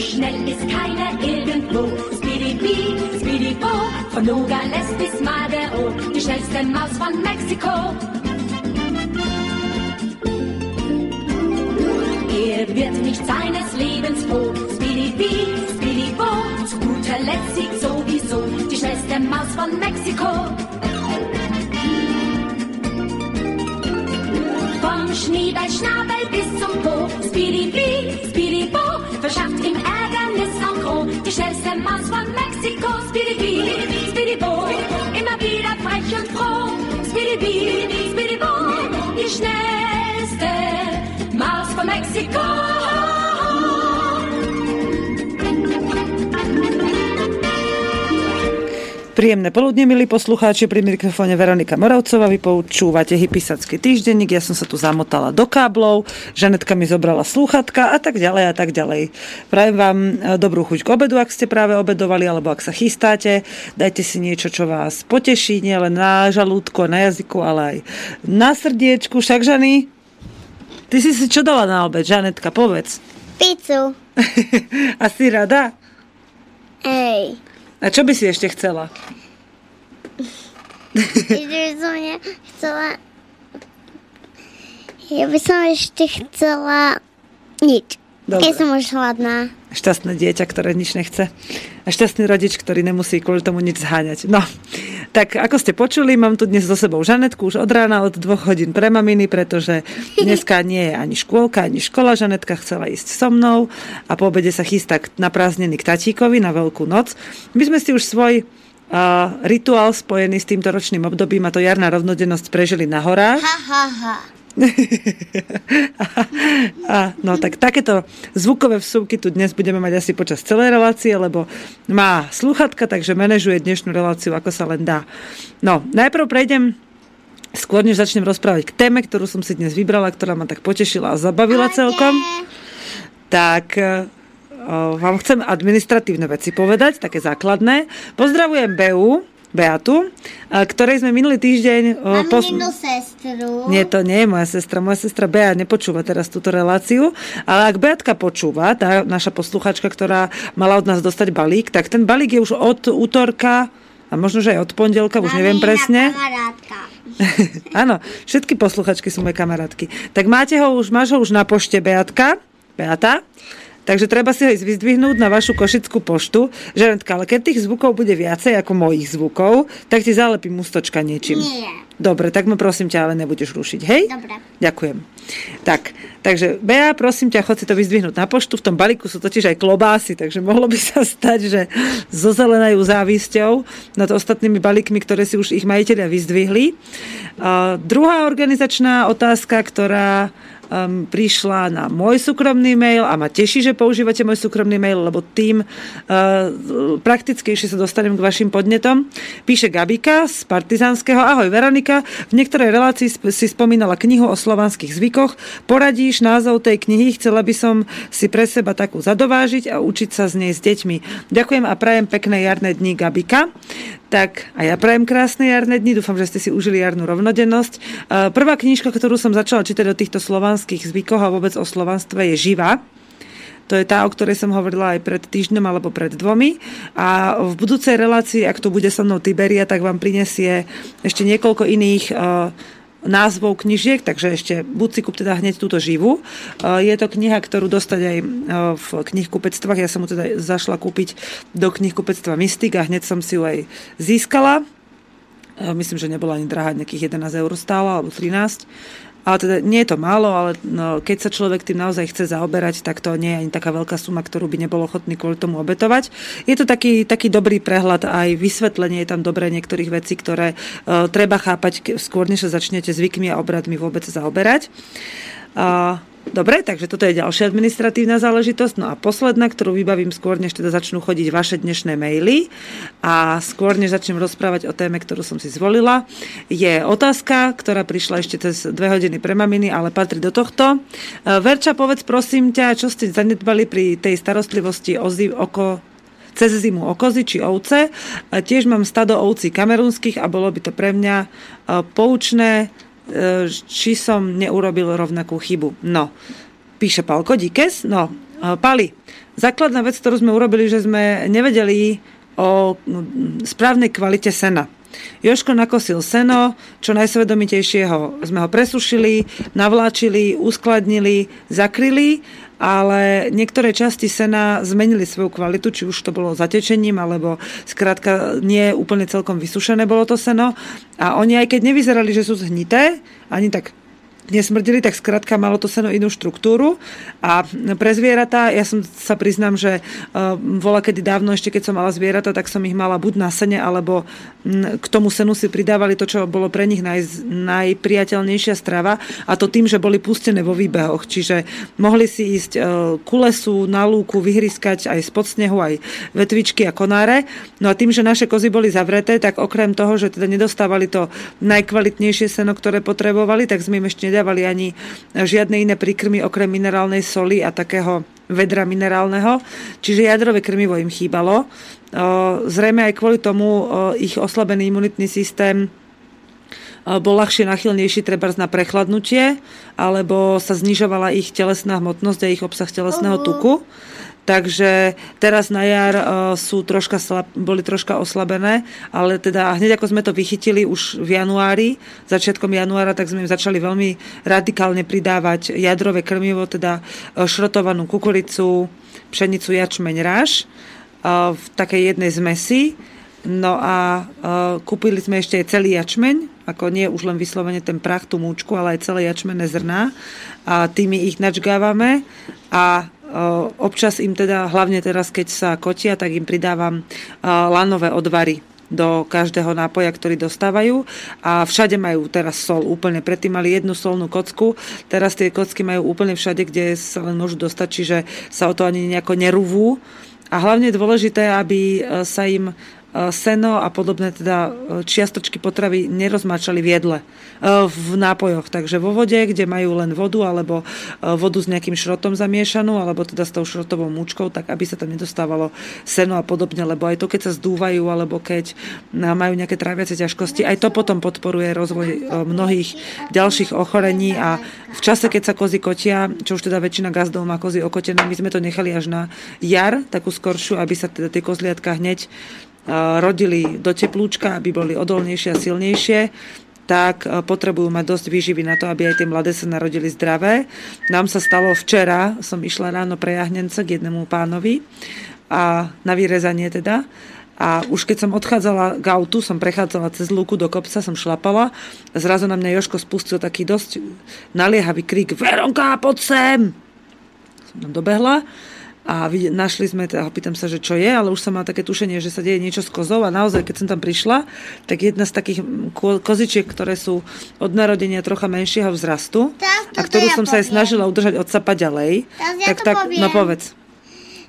schnell ist keiner irgendwo. Speedy-Bee, Speedy-Bo, von Nogales bis Madero, die schnellste Maus von Mexiko. Er wird nicht seines Lebens froh. Speedy-Bee, Speedy-Bo, zu guter Letzt siegt sowieso die schnellste Maus von Mexiko. Vom Schniebelschnabel bis Die schnellste Maus von Mexiko, Speedy-Bee, Speedy-Bo, immer wieder frech und froh. Speedy-Bee, Speedy-Bo, die schnellste Maus von Mexiko. Príjemné poludne, milí poslucháči, pri mikrofóne Veronika Moravcová. Vy počúvate Hypisacký týždenník, ja som sa tu zamotala do káblov, Žanetka mi zobrala slúchatka a tak ďalej a tak ďalej. Prajem vám e, dobrú chuť k obedu, ak ste práve obedovali, alebo ak sa chystáte. Dajte si niečo, čo vás poteší, nielen na žalúdko, na jazyku, ale aj na srdiečku. Však, Žany, ty si si čo dala na obed, Žanetka, povedz. Pizzu. a si rada? Ej. A čo by si ešte chcela? Ešte by som ja chcela... Ja by som ešte chcela... Nič. Dobre. Ja som už hladná. Šťastné dieťa, ktoré nič nechce. A šťastný rodič, ktorý nemusí kvôli tomu nič zháňať. No, tak ako ste počuli, mám tu dnes so sebou Žanetku už od rána od dvoch hodín pre maminy, pretože dneska nie je ani škôlka, ani škola. Žanetka chcela ísť so mnou a po obede sa chystá na prázdniny k tatíkovi na Veľkú noc. My sme si už svoj uh, rituál spojený s týmto ročným obdobím a to jarná rovnodennosť prežili na horách. Ha, ha, ha. A, no tak takéto zvukové vsúky tu dnes budeme mať asi počas celej relácie, lebo má sluchatka, takže manažuje dnešnú reláciu ako sa len dá. No, najprv prejdem skôr než začnem rozprávať k téme, ktorú som si dnes vybrala, ktorá ma tak potešila a zabavila celkom. Tak e, o, vám chcem administratívne veci povedať, také základné. Pozdravujem BU, Beatu, ktorej sme minulý týždeň... Mám pos- jednu sestru. nie, to nie je moja sestra. Moja sestra Bea nepočúva teraz túto reláciu, ale ak Beatka počúva, tá naša posluchačka, ktorá mala od nás dostať balík, tak ten balík je už od útorka a možno, že aj od pondelka, už neviem Mamina presne. Áno, všetky posluchačky sú moje kamarátky. Tak máte ho už, máš ho už na pošte Beatka, Beata, takže treba si ho ísť vyzdvihnúť na vašu košickú poštu. Žanetka, ale keď tých zvukov bude viacej ako mojich zvukov, tak ti zalepím ústočka niečím. Nie. Dobre, tak ma prosím ťa, ale nebudeš rušiť, hej? Dobre. Ďakujem. Tak, takže Bea, prosím ťa, chod si to vyzdvihnúť na poštu. V tom balíku sú totiž aj klobásy, takže mohlo by sa stať, že so zelenajú závisťou nad ostatnými balíkmi, ktoré si už ich majiteľia vyzdvihli. Uh, druhá organizačná otázka, ktorá um, prišla na môj súkromný mail a ma teší, že používate môj súkromný mail, lebo tým uh, praktickejšie sa dostanem k vašim podnetom. Píše Gabika z Partizánskeho. Ahoj Veronika, v niektorej relácii si spomínala knihu o slovanských zvykoch. Poradíš názov tej knihy? Chcela by som si pre seba takú zadovážiť a učiť sa z nej s deťmi. Ďakujem a prajem pekné jarné dni Gabika. Tak a ja prajem krásne jarné dni, dúfam, že ste si užili jarnú rovnodennosť. E, Prvá knižka, ktorú som začala čítať o týchto slovanských zvykoch a vôbec o slovanstve je Živa. To je tá, o ktorej som hovorila aj pred týždňom alebo pred dvomi. A v budúcej relácii, ak tu bude so mnou Tiberia, tak vám prinesie ešte niekoľko iných uh, názvov knižiek, takže ešte buď si kúp teda hneď túto živú. Uh, je to kniha, ktorú dostať aj uh, v knihkupectvách. Ja som mu teda zašla kúpiť do knihkupectva Mystik a hneď som si ju aj získala. Myslím, že nebola ani drahá, nejakých 11 eur stála, alebo 13. Ale teda nie je to málo, ale no, keď sa človek tým naozaj chce zaoberať, tak to nie je ani taká veľká suma, ktorú by nebol ochotný kvôli tomu obetovať. Je to taký, taký dobrý prehľad, aj vysvetlenie je tam dobré niektorých vecí, ktoré uh, treba chápať skôr, než sa začnete zvykmi a obradmi vôbec zaoberať. Uh, Dobre, takže toto je ďalšia administratívna záležitosť. No a posledná, ktorú vybavím skôr, než teda začnú chodiť vaše dnešné maily a skôr, než začnem rozprávať o téme, ktorú som si zvolila, je otázka, ktorá prišla ešte cez dve hodiny pre maminy, ale patrí do tohto. E, Verča, povedz prosím ťa, čo ste zanedbali pri tej starostlivosti o zi- oko cez zimu o kozy či ovce. A tiež mám stado ovcí kamerunských a bolo by to pre mňa e, poučné, e, či som neurobil rovnakú chybu. No, píše Palko Dikes, no, Pali, základná vec, ktorú sme urobili, že sme nevedeli o správnej kvalite sena. Joško nakosil seno, čo najsvedomitejšieho sme ho presušili, navláčili, uskladnili, zakryli ale niektoré časti sena zmenili svoju kvalitu, či už to bolo zatečením, alebo skrátka nie úplne celkom vysušené bolo to seno. A oni aj keď nevyzerali, že sú zhnité, ani tak nesmrdili, tak skrátka malo to seno inú štruktúru. A pre zvieratá, ja som sa priznám, že uh, vola kedy dávno, ešte keď som mala zvieratá, tak som ich mala buď na sene, alebo k tomu senu si pridávali to, čo bolo pre nich naj, najpriateľnejšia strava a to tým, že boli pustené vo výbehoch. Čiže mohli si ísť uh, ku lesu, na lúku, vyhryskať aj spod snehu, aj vetvičky a konáre. No a tým, že naše kozy boli zavreté, tak okrem toho, že teda nedostávali to najkvalitnejšie seno, ktoré potrebovali, tak sme im ešte nedávali ani žiadne iné príkrmy okrem minerálnej soli a takého vedra minerálneho, čiže jadrové krmivo im chýbalo. Zrejme aj kvôli tomu ich oslabený imunitný systém bol ľahšie nachylnejší treba na prechladnutie, alebo sa znižovala ich telesná hmotnosť a ich obsah telesného tuku. Takže teraz na jar uh, sú troška slab, boli troška oslabené, ale teda hneď ako sme to vychytili už v januári, začiatkom januára, tak sme im začali veľmi radikálne pridávať jadrové krmivo, teda uh, šrotovanú kukuricu, pšenicu, jačmeň, ráž uh, v takej jednej zmesi. No a kúpili sme ešte aj celý jačmeň, ako nie už len vyslovene ten prach, tú múčku, ale aj celé jačmené zrná. A tými ich načgávame a Občas im teda, hlavne teraz, keď sa kotia, tak im pridávam lanové odvary do každého nápoja, ktorý dostávajú a všade majú teraz sol úplne. Predtým mali jednu solnú kocku, teraz tie kocky majú úplne všade, kde sa len môžu dostať, čiže sa o to ani nejako nerúvú. A hlavne je dôležité, aby e, sa im seno a podobné teda e, čiastočky potravy nerozmáčali v jedle, e, v nápojoch. Takže vo vode, kde majú len vodu alebo vodu s nejakým šrotom zamiešanú alebo teda s tou šrotovou múčkou, tak aby sa tam nedostávalo seno a podobne, lebo aj to, keď sa zdúvajú alebo keď majú nejaké tráviace ťažkosti, aj to potom podporuje rozvoj mnohých ďalších ochorení a v čase, keď sa kozy kotia, čo už teda väčšina gazdov má kozy okotené, my sme to nechali až na jar, takú skoršiu, aby sa teda tie kozliatka hneď rodili do teplúčka, aby boli odolnejšie a silnejšie, tak potrebujú mať dosť výživy na to, aby aj tie mladé sa narodili zdravé. Nám sa stalo včera, som išla ráno pre jahnence k jednému pánovi a na vyrezanie teda. A už keď som odchádzala k autu, som prechádzala cez lúku do kopca, som šlapala. A zrazu na mňa Joško spustil taký dosť naliehavý krik Veronka, poď sem! Som dobehla a našli sme, teda pýtam sa, že čo je, ale už som mala také tušenie, že sa deje niečo s kozou a naozaj, keď som tam prišla, tak jedna z takých kozičiek, ktoré sú od narodenia trocha menšieho vzrastu a ktorú ja som poviem. sa aj snažila udržať od sapa ďalej, ja tak, tak no povedz.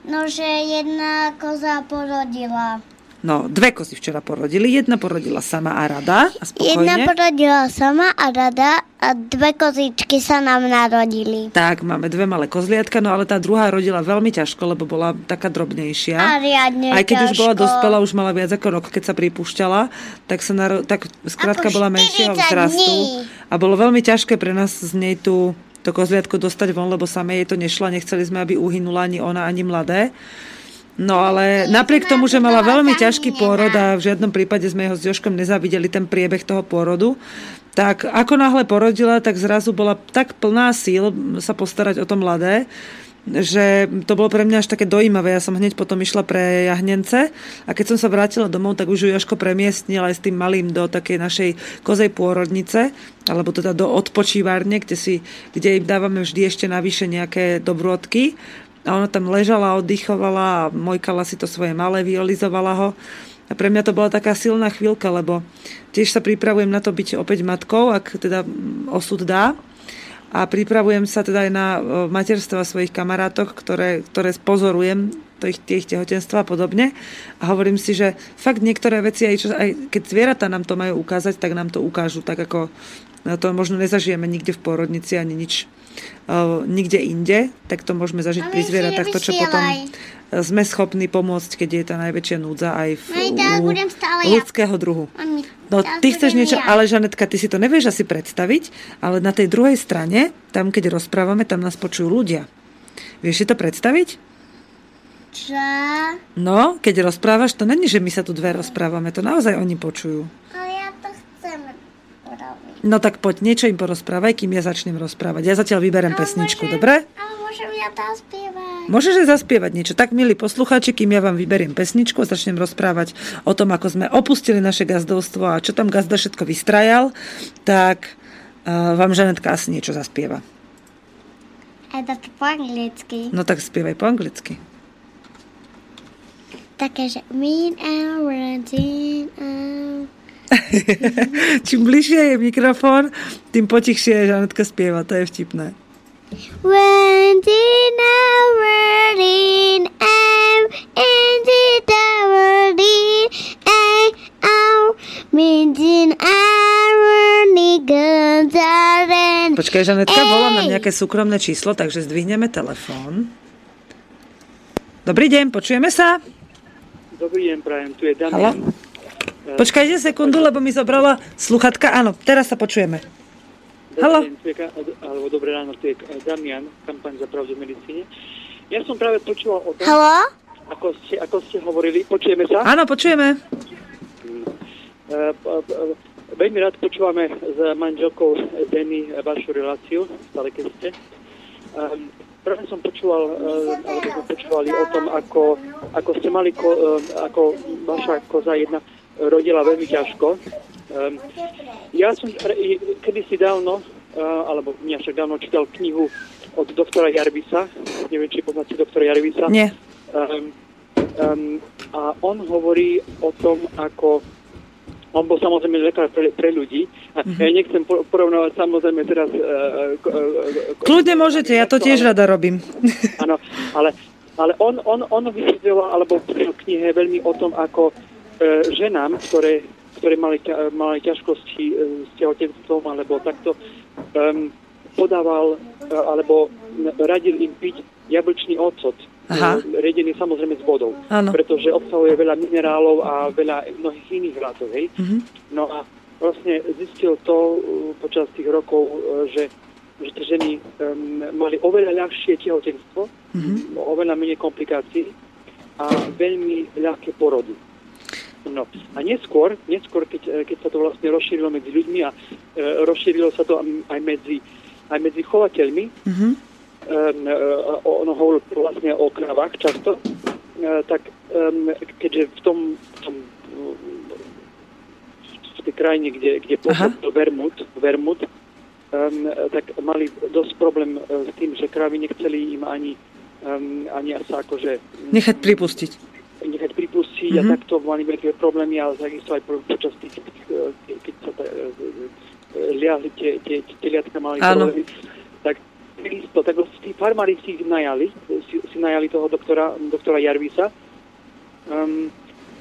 No, že jedna koza porodila. No, dve kozy včera porodili. Jedna porodila sama a rada. A spokojne. Jedna porodila sama a rada a dve kozičky sa nám narodili. Tak, máme dve malé kozliatka, no ale tá druhá rodila veľmi ťažko, lebo bola taká drobnejšia. A riadne Aj keď ťažko. už bola dospelá, už mala viac ako rok, keď sa pripúšťala, tak sa naro- tak skrátka bola menšieho vzrastu. Dní. A bolo veľmi ťažké pre nás z nej tu to kozliatko dostať von, lebo same jej to nešla. Nechceli sme, aby uhynula ani ona, ani mladé. No ale napriek tomu, že mala veľmi ťažký pôrod a v žiadnom prípade sme ho s Joškom nezavideli ten priebeh toho pôrodu, tak ako náhle porodila, tak zrazu bola tak plná síl sa postarať o to mladé, že to bolo pre mňa až také dojímavé. Ja som hneď potom išla pre jahnence a keď som sa vrátila domov, tak už ju Joško premiestnil aj s tým malým do takej našej kozej pôrodnice, alebo teda do odpočívárne, kde, si, kde im dávame vždy ešte navyše nejaké dobrôdky a ona tam ležala, oddychovala a mojkala si to svoje malé, violizovala ho. A pre mňa to bola taká silná chvíľka, lebo tiež sa pripravujem na to byť opäť matkou, ak teda osud dá. A pripravujem sa teda aj na materstva svojich kamarátoch, ktoré, ktoré pozorujem, ich, tie ich tehotenstva a podobne. A hovorím si, že fakt niektoré veci, aj, čo, aj keď zvieratá nám to majú ukázať, tak nám to ukážu tak, ako to možno nezažijeme nikde v pôrodnici ani nič uh, nikde inde, tak to môžeme zažiť pri zvieratách, to, čo potom sme schopní pomôcť, keď je tá najväčšia núdza aj v, u ľudského druhu. No, ty chceš niečo, ale Žanetka, ty si to nevieš asi predstaviť, ale na tej druhej strane, tam keď rozprávame, tam nás počujú ľudia. Vieš si to predstaviť? Čo? No, keď rozprávaš, to není, že my sa tu dve rozprávame, to naozaj oni počujú. Ale ja to chcem urobiť. No tak poď, niečo im porozprávaj, kým ja začnem rozprávať. Ja zatiaľ vyberem pesničku, môžem- dobre? Ale môžem ja to spievať. Môžeš aj zaspievať niečo. Tak, milí poslucháči, kým ja vám vyberiem pesničku a začnem rozprávať o tom, ako sme opustili naše gazdovstvo a čo tam gazda všetko vystrajal, tak uh, vám Žanetka asi niečo zaspieva. Aj to po anglicky. No tak spievaj po anglicky. Také, že mean and routine and... Čím bližšie je mikrofón, tým potichšie Žanetka spieva. To je vtipné. Went in a whirling am into the whirling am out meeting irony guns are in Počkaj, Žanetka, volám nám nejaké súkromné číslo, takže zdvihneme telefón. Dobrý deň, počujeme sa? Dobrý deň, prajem, tu je? Damian. Počkajte sekundu, lebo mi zobrala sluchatka. Áno, teraz sa počujeme. Je, ka- alebo dobré ráno, tu je eh, Damian, kampaň za pravdu v medicíne. Ja som práve počúval o tom, Hello? ako ste, ako ste hovorili, počujeme sa? Áno, počujeme. Eh, Veľmi rád počúvame s manželkou Denny vašu reláciu, stále keď ste. Práve som počúval, alebo sme počúvali o tom, ako, ako ste mali, ko, ako vaša koza jedna rodila veľmi ťažko. Um, ja som kedysi dávno, uh, alebo nie však dávno čítal knihu od doktora Jarvisa. Neviem, či poznáte doktora Jarvisa. Nie. Um, um, a on hovorí o tom, ako on bol samozrejme lekár pre, pre ľudí. A Mhm. ja nechcem po- porovnávať samozrejme teraz... Uh, uh, uh, Kľudne môžete, ja to tiež rada robím. Áno, ale, ale on, on, on vysvetľoval, alebo v knihe veľmi o tom, ako ženám, ktoré, ktoré mali, mali ťažkosti uh, s tehotenstvom, alebo takto, um, podával, uh, alebo radil im piť jablčný ocot, Aha. redený samozrejme s vodou Áno. pretože obsahuje veľa minerálov a veľa mnohých iných látok. Hej? Mhm. No a vlastne zistil to počas tých rokov, že, že tie ženy um, mali oveľa ľahšie tehotenstvo, Mhm. oveľa menej komplikácií a veľmi ľahké porody. No a neskôr, neskôr keď, eh, keď sa to vlastne rozšírilo medzi ľuďmi a e, rozšírilo sa to aj medzi, aj medzi chovateľmi, Mhm. um, uh, on hovoril vlastne o kravách často, uh, tak um, keďže v tom, v tom v tej krajine, kde, kde pôsobil Vermut, Vermut um, tak mali dosť problém uh, s tým, že kravy nechceli im ani, um, ani sa akože Nechať pripustiť. Nechať pripustiť Mhm. a takto mali veľké problémy, ale takisto aj po- počas tých, eh, keď, sa eh, eh, liahli tie, tie, tie teliatka mali problémy, tak takisto, tak tí farmári si ich najali, si, si najali toho doktora, doktora Jarvisa um,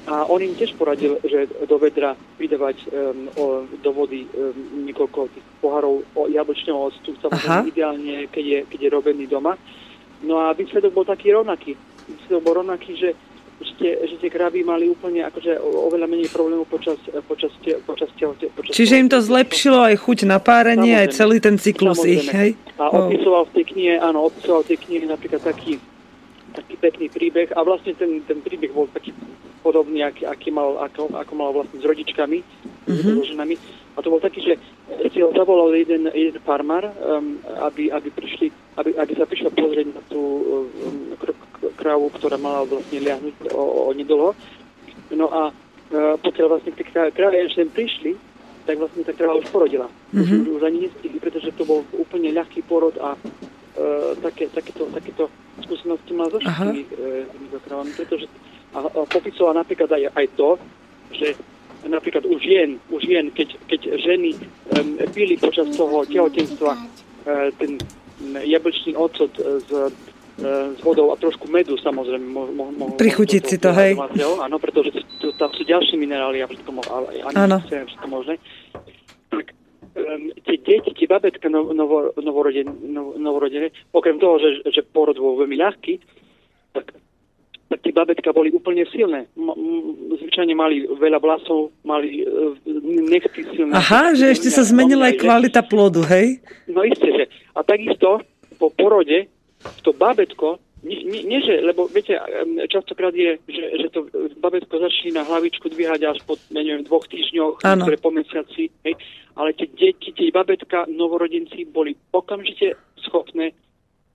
a on im tiež poradil, že do vedra pridávať um, o, do vody um, niekoľko tých pohárov o jablčného octu, samozrejme ideálne, keď je, keď je robený doma. No a výsledok bol taký rovnaký. Výsledok bol rovnaký, že že tie, že tie krávy mali úplne akože oveľa menej problémov počas, počas, počas, tehote, počas Čiže im to zlepšilo aj chuť na párenie, aj celý ten cyklus ich, hej? A O. opisoval v tej knihe, áno, opisoval v tej knihe napríklad taký, taký pekný príbeh a vlastne ten, ten príbeh bol taký podobný, aký, aký mal, ako, ako mal vlastne s rodičkami, mm-hmm. so ženami. A to bol taký, že si ho zavolal jeden, jeden farmár, um, aby, aby, prišli, aby, aby sa prišla pozrieť na tú um, krávu, ktorá mala vlastne liahnuť o, o nedlho. No a uh, pokiaľ vlastne tie krá- krávy ešte prišli, tak vlastne tá kráva už porodila. Mm-hmm. Už, už ani nestihli, pretože to bol úplne ľahký porod a uh, také, takéto, takéto skúsenosti mal so všetkými týmito krávami, pretože a, a popisoval napríklad aj, aj to, že napríklad u žien, u žien keď, keď ženy um, pili počas toho tehotenstva uh, ten jablčný ocot uh, s, uh, s vodou a trošku medu samozrejme. Mo, mo, mo, Prichutiť si to, hej. Áno, pretože to, tam sú ďalšie minerály a všetko, mo- ale Áno. všetko možné. Tak um, tie deti, tie babetka no, novo, novorodené, no, novorodené, okrem toho, že, že porod bol veľmi ľahký, tak tak tie babetka boli úplne silné. M- m- zvyčajne mali veľa vlasov, mali uh, nechty silné. Aha, že ešte sa zmenila aj kvalita plodu, hej? No isté, že. A takisto po porode to bábetko, nie, nie, nie že, lebo viete, častokrát je, že, že to babetko začína hlavičku dvíhať až po, neviem, dvoch týždňoch, Áno. ktoré po mesiaci, hej, ale tie deti, tie babetka, novorodenci boli okamžite schopné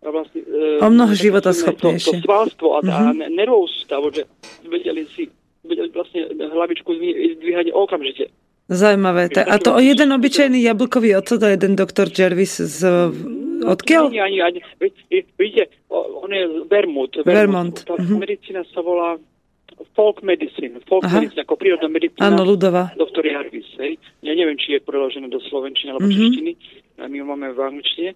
vlastne, e, O mnoho to- životaschopnejšie. To, to svalstvo a, a Mhm. nervovú sústavu, že vedeli si vedeli vlastne hlavičku dví- dvíhať okamžite. Zaujímavé. A to jeden obyčajný jablkový ocot a jeden doktor Jervis z... Odkiaľ? Nie, ani, ani, o- on je Vermont. Vermont, Tá mhm. medicína sa volá folk medicine. Folk Aha. medicine, ako prírodná medicína. Áno, ľudová. Doktor Jarvis, hej. Ja neviem, či je preložené do slovenčiny alebo Mhm. češtiny. A my ho máme v angličtine.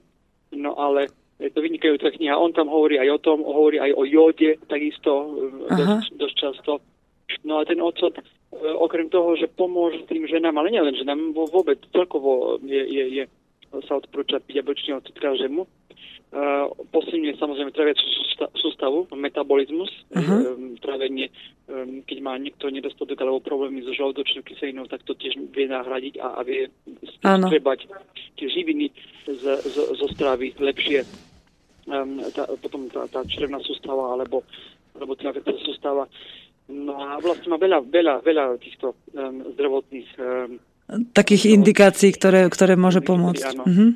No ale je to vynikajúca kniha. On tam hovorí aj o tom, hovorí aj o jóde, takisto e, Aha. dosť, dosť často. No a ten ocot, e, okrem toho, že pomôže tým ženám, ale nielen ženám, vôbec celkovo je, je, je sa odporúča piť jablčný ocot každému. Uh, posilňuje samozrejme traviacu sústa- sústavu, metabolizmus, Aha. um, trávenie, um, keď má niekto nedostatok alebo problémy so žalúdočnou kyselinou, tak to tiež vie nahradiť a, a vie strebať tie živiny z, z, zo stravy lepšie. Um, tá, potom tá, tá črevná sústava alebo, alebo traviaca sústava. No a vlastne má veľa, veľa, veľa týchto um, zdravotných um, Takých indikácií, ktoré, ktoré môže pomôcť. Áno. Mhm.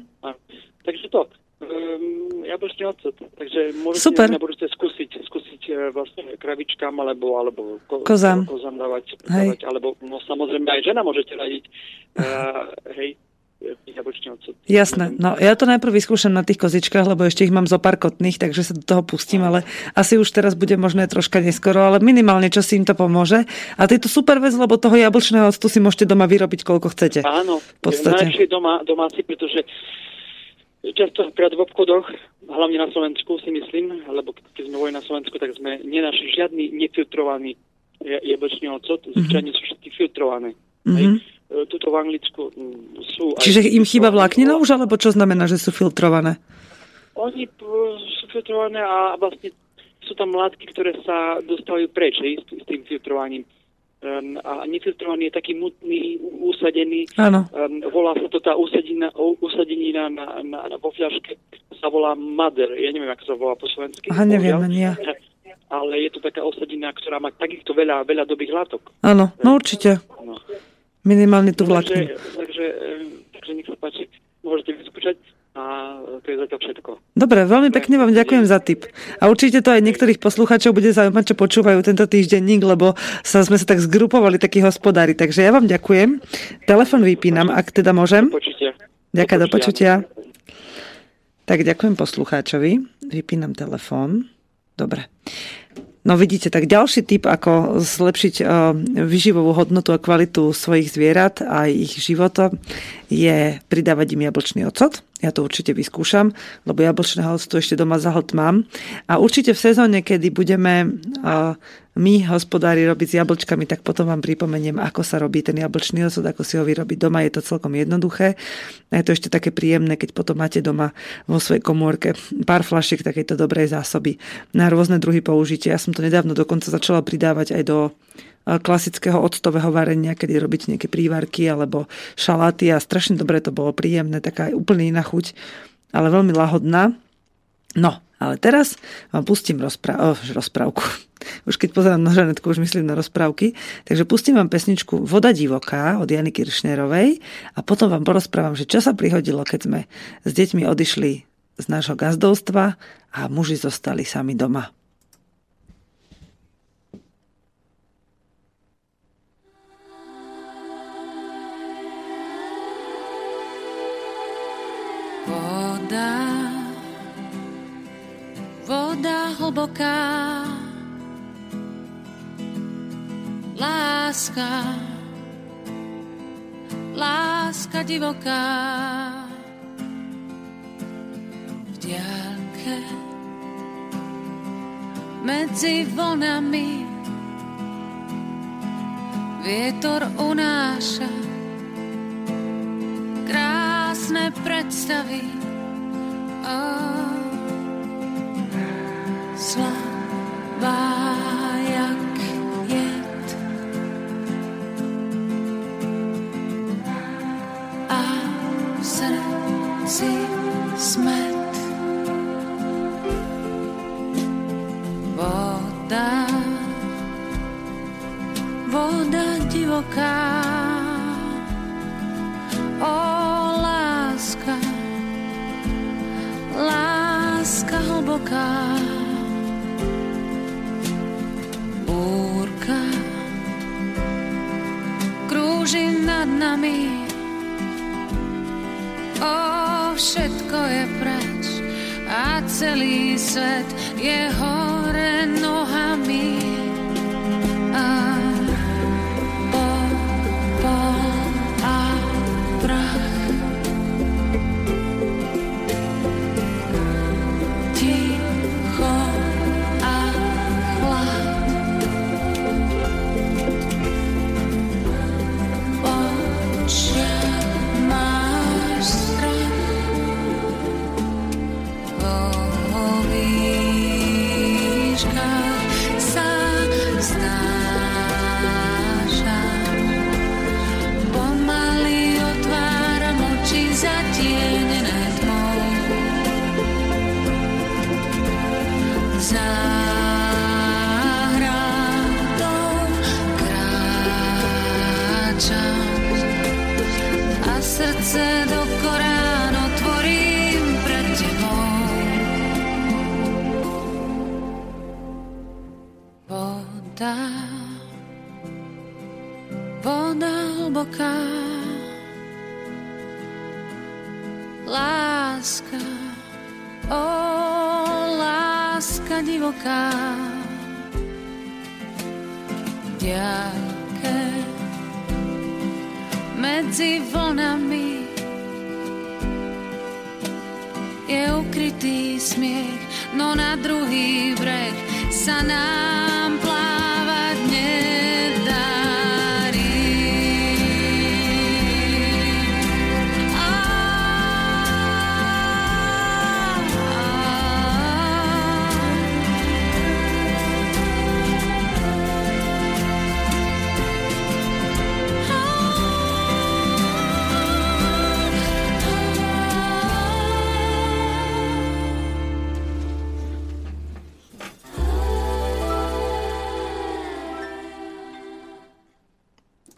Takže to. Um, jablčný ocet. Takže môžete Super. na budúce skúsiť, skúsiť e, vlastne kravičkám alebo, alebo ko, Kozám. kozám dávať, Hej. dávať. Alebo no, samozrejme aj žena môžete radiť. Uh, hej. Jasné. No ja to najprv vyskúšam na tých kozičkách, lebo ešte ich mám zo pár kotných, takže sa do toho pustím, ale asi už teraz bude možné troška neskoro, ale minimálne čo si im to pomôže. A to je to super vec, lebo toho jablčného octu si môžete doma vyrobiť koľko chcete. Áno, V podstate. najlepšie doma, domáci, pretože častokrát v obchodoch, hlavne na Slovensku si myslím, lebo keď sme boli na Slovensku, tak sme nenašli žiadny nefiltrovaný ja- jablčný ocot, zvyčajne sú všetky filtrované. Hej. E, Tuto v Anglicku mm, sú... Čiže im chýba vláknina už, alebo čo znamená, že sú filtrované? Oni p- sú filtrované a vlastne sú tam látky, ktoré sa dostávajú preč hej, s, s tým filtrovaním. Um, a nefiltrovaný je taký mutný, usadený. Áno. Um, volá sa to tá usadina, usadenina na, na, na, vo fľaške, sa volá mother. Ja neviem, ako sa volá po slovensky. Aha, neviem ani ja. Ale je to taká osadina, ktorá má takýchto veľa, veľa dobrých látok. Áno, no určite. No. Minimálne Takže, vlákninu. takže, um, takže nech sa páči, môžete vyskúšať a to je zatiaľ všetko. Dobre, veľmi pekne vám ďakujem za tip. A určite to aj niektorých poslucháčov bude zaujímať, čo počúvajú tento týždenník, lebo sa, sme sa tak zgrupovali, takí hospodári. Takže ja vám ďakujem. Telefon vypínam, ak teda môžem. Počujte. Ďakujem, do počutia. Tak ďakujem poslucháčovi. Vypínam telefón. Dobre. No vidíte, tak ďalší tip, ako zlepšiť eh, vyživovú hodnotu a kvalitu svojich zvierat a ich života je pridávať im jablčný ocot. Ja to určite vyskúšam, lebo jablčného octu ešte doma zahlт mám. A určite v sezóne, kedy budeme my, hospodári, robiť s jablčkami, tak potom vám pripomeniem, ako sa robí ten jablčný ocot, ako si ho vyrobiť doma. Je to celkom jednoduché. A je to ešte také príjemné, keď potom máte doma vo svojej komórke pár flašiek takejto dobrej zásoby na rôzne druhy použitia. Ja som to nedávno dokonca začala pridávať aj do klasického octového varenia, kedy robíte nejaké prívarky alebo šaláty a strašne dobre to bolo príjemné, taká aj úplne iná chuť, ale veľmi lahodná. No, ale teraz vám pustím rozpra- oh, rozprávku. Už keď pozerám na Žanetku, už myslím na rozprávky. Takže pustím vám pesničku Voda divoká od Jany Kiršnerovej a potom vám porozprávam, že čo sa prihodilo, keď sme s deťmi odišli z nášho gazdovstva a muži zostali sami doma. Hlboká, láska, láska divoká. V diálke medzi vlnami vietor unáša krásne predstavy. Oh, slabá jak jed. Celý svet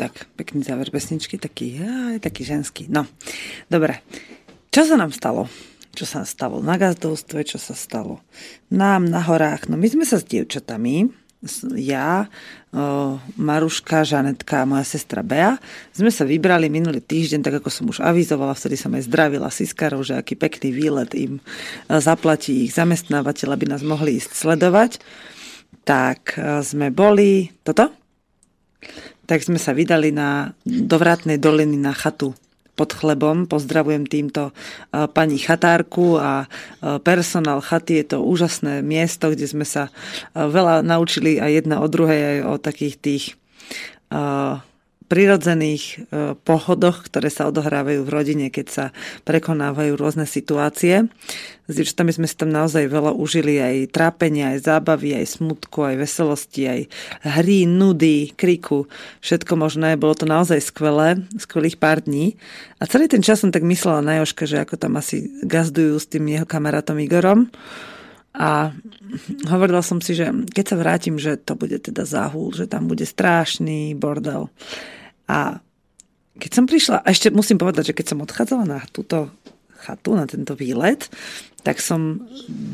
Tak, pekný záver pesničky, taký, aj, taký ženský. No, dobre. Čo sa nám stalo? Čo sa stalo na gazdovstve, čo sa stalo nám na horách? No my sme sa s dievčatami, ja, Maruška, Žanetka a moja sestra Bea, sme sa vybrali minulý týždeň, tak ako som už avizovala, vtedy som aj zdravila Siskarov, že aký pekný výlet im e, zaplatí ich zamestnávateľ, aby nás mohli ísť sledovať. Tak e, sme boli... Toto? Tak sme sa vydali na, do Vratnej doliny na chatu pod chlebom. Pozdravujem týmto e, pani chatárku a e, personál chaty. Je to úžasné miesto, kde sme sa e, veľa naučili aj jedna o druhej, aj o takých tých prirodzených e, pohodoch, ktoré sa odohrávajú v rodine, keď sa prekonávajú rôzne situácie. S dievčatami sme si tam naozaj veľa užili aj trápenia, aj zábavy, aj smutku, aj veselosti, aj hry, nudy, kriku, všetko možné. Bolo to naozaj skvelé, skvelých pár dní. A celý ten čas som tak myslela na Joška, že ako tam asi gazdujú s tým jeho kamarátom Igorom. A hovorila som si, že keď sa vrátim, že to bude teda záhul, že tam bude strašný bordel. A keď som prišla, a ešte musím povedať, že keď som odchádzala na túto chatu, na tento výlet, tak som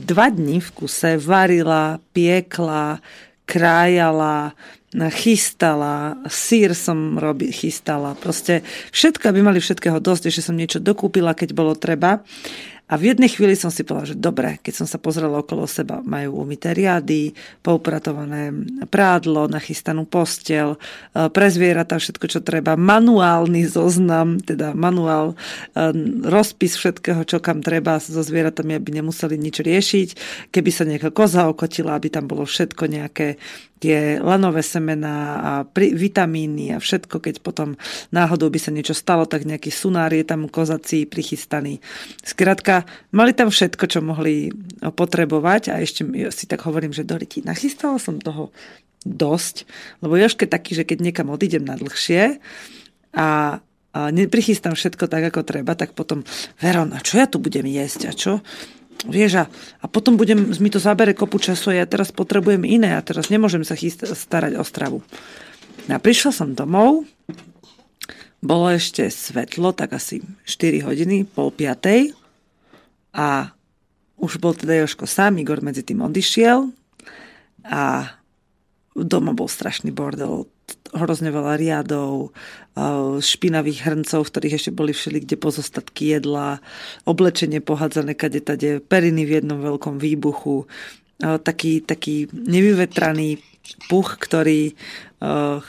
dva dní v kuse varila, piekla, krájala, chystala, sír som robi, chystala, proste všetko, aby mali všetkého dosť, že som niečo dokúpila, keď bolo treba. A v jednej chvíli som si povedala, že dobre, keď som sa pozrela okolo seba, majú umité riady, poupratované prádlo, nachystanú postel, e, pre zvieratá všetko, čo treba, manuálny zoznam, teda manuál, e, rozpis všetkého, čo kam treba so zvieratami, aby nemuseli nič riešiť. Keby sa nejaká koza okotila, aby tam bolo všetko nejaké tie lanové semená a pri, vitamíny a všetko, keď potom náhodou by sa niečo stalo, tak nejaký sunár je tam kozací prichystaný. Skrátka, mali tam všetko, čo mohli potrebovať a ešte si tak hovorím, že Doriti, nachystala som toho dosť, lebo Jožke taký, že keď niekam odídem na dlhšie a a neprichystám všetko tak, ako treba, tak potom, Veron, a čo ja tu budem jesť? A čo? Vieš, a, a potom budem, mi to zabere kopu času a ja teraz potrebujem iné a teraz nemôžem sa chyst, starať o stravu. A prišla som domov, bolo ešte svetlo, tak asi 4 hodiny, pol piatej a už bol teda Joško sám, Igor medzi tým odišiel. A doma bol strašný bordel, hrozne veľa riadov, špinavých hrncov, v ktorých ešte boli všeli kde pozostatky jedla, oblečenie pohádzané kade tade, periny v jednom veľkom výbuchu, taký, taký nevyvetraný puch, ktorý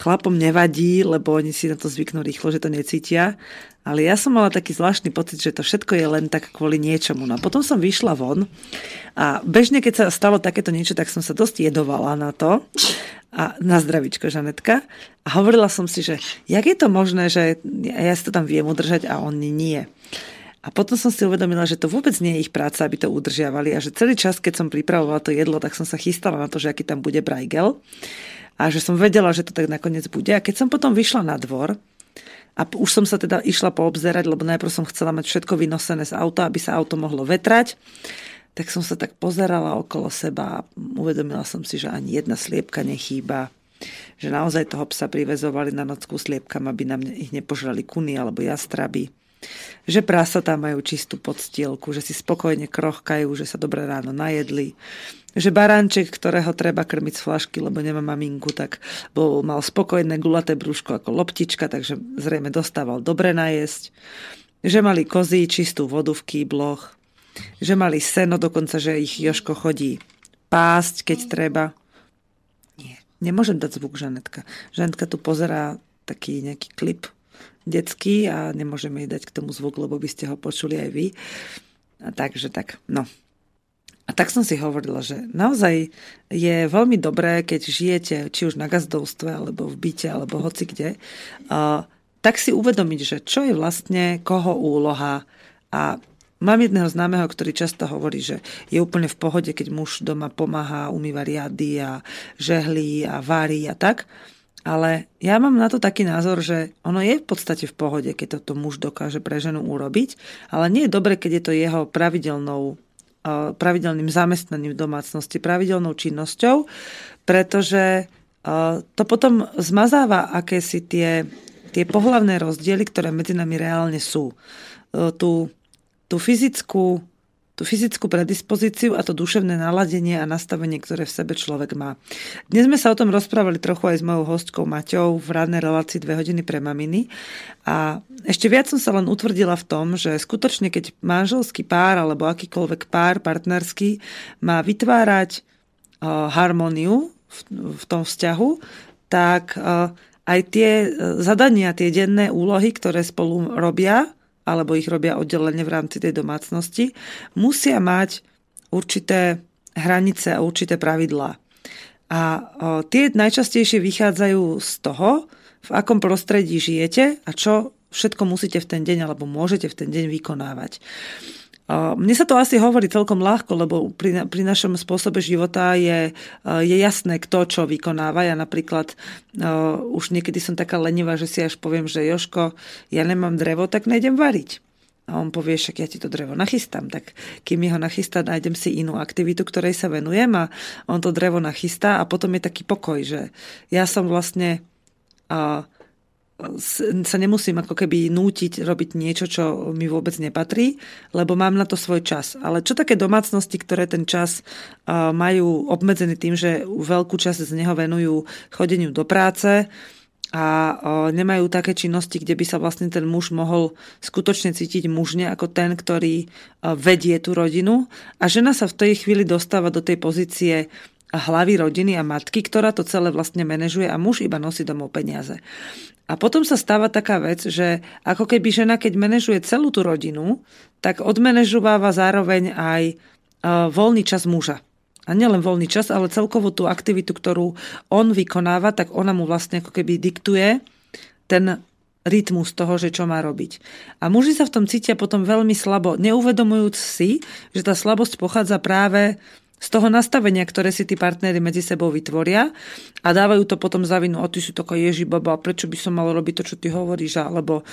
chlapom nevadí, lebo oni si na to zvyknú rýchlo, že to necítia. Ale ja som mala taký zvláštny pocit, že to všetko je len tak kvôli niečomu. No a potom som vyšla von a bežne, keď sa stalo takéto niečo, tak som sa dosť jedovala na to. A na zdravičko, Žanetka. A hovorila som si, že jak je to možné, že ja si to tam viem udržať a oni nie. A potom som si uvedomila, že to vôbec nie je ich práca, aby to udržiavali a že celý čas, keď som pripravovala to jedlo, tak som sa chystala na to, že aký tam bude brajgel a že som vedela, že to tak nakoniec bude. A keď som potom vyšla na dvor, a už som sa teda išla poobzerať, lebo najprv som chcela mať všetko vynosené z auta, aby sa auto mohlo vetrať. Tak som sa tak pozerala okolo seba a uvedomila som si, že ani jedna sliepka nechýba. Že naozaj toho psa privezovali na nocku sliepkam, aby nám ich nepožrali kuny alebo jastraby. Že prasatá majú čistú podstielku, že si spokojne krochkajú, že sa dobre ráno najedli že baránček, ktorého treba krmiť z flašky, lebo nemá maminku, tak bol, mal spokojné gulaté brúško ako loptička, takže zrejme dostával dobre najesť. Že mali kozy, čistú vodu v kýbloch. Že mali seno, dokonca, že ich Joško chodí pásť, keď treba. Nie, nemôžem dať zvuk Žanetka. Žanetka tu pozerá taký nejaký klip detský a nemôžeme jej dať k tomu zvuk, lebo by ste ho počuli aj vy. A takže tak, no. A tak som si hovorila, že naozaj je veľmi dobré, keď žijete či už na gazdovstve, alebo v byte, alebo hoci kde, tak si uvedomiť, že čo je vlastne koho úloha. A mám jedného známeho, ktorý často hovorí, že je úplne v pohode, keď muž doma pomáha, umýva riady a žehlí a varí a tak. Ale ja mám na to taký názor, že ono je v podstate v pohode, keď toto muž dokáže pre ženu urobiť, ale nie je dobre, keď je to jeho pravidelnou pravidelným zamestnaním v domácnosti, pravidelnou činnosťou, pretože to potom zmazáva akési tie, tie pohlavné rozdiely, ktoré medzi nami reálne sú. Tú, tú fyzickú tú fyzickú predispozíciu a to duševné naladenie a nastavenie, ktoré v sebe človek má. Dnes sme sa o tom rozprávali trochu aj s mojou hostkou Maťou v radnej relácii 2 hodiny pre maminy a ešte viac som sa len utvrdila v tom, že skutočne keď manželský pár alebo akýkoľvek pár partnerský má vytvárať uh, harmóniu v, tom vzťahu, tak uh, aj tie zadania, tie denné úlohy, ktoré spolu robia, alebo ich robia oddelenie v rámci tej domácnosti, musia mať určité hranice a určité pravidlá. A tie najčastejšie vychádzajú z toho, v akom prostredí žijete a čo všetko musíte v ten deň alebo môžete v ten deň vykonávať. Mne sa to asi hovorí celkom ľahko, lebo pri, pri našom spôsobe života je, je jasné, kto čo vykonáva. Ja napríklad uh, už niekedy som taká lenivá, že si až poviem, že Joško, ja nemám drevo, tak nejdem variť. A on povie, však ja ti to drevo nachystám. Tak kým mi ho nachystá, nájdem si inú aktivitu, ktorej sa venujem a on to drevo nachystá a potom je taký pokoj, že ja som vlastne uh, sa nemusím ako keby nútiť robiť niečo, čo mi vôbec nepatrí, lebo mám na to svoj čas. Ale čo také domácnosti, ktoré ten čas majú obmedzený tým, že veľkú časť z neho venujú chodeniu do práce a nemajú také činnosti, kde by sa vlastne ten muž mohol skutočne cítiť mužne ako ten, ktorý vedie tú rodinu a žena sa v tej chvíli dostáva do tej pozície hlavy rodiny a matky, ktorá to celé vlastne manažuje a muž iba nosí domov peniaze. A potom sa stáva taká vec, že ako keby žena, keď manažuje celú tú rodinu, tak odmanežováva zároveň aj e, voľný čas muža. A nielen voľný čas, ale celkovo tú aktivitu, ktorú on vykonáva, tak ona mu vlastne ako keby diktuje ten rytmus toho, že čo má robiť. A muži sa v tom cítia potom veľmi slabo, neuvedomujúc si, že tá slabosť pochádza práve z toho nastavenia, ktoré si tí partnery medzi sebou vytvoria a dávajú to potom za vinu, o ty si taká ježi baba, prečo by som mal robiť to, čo ty hovoríš, alebo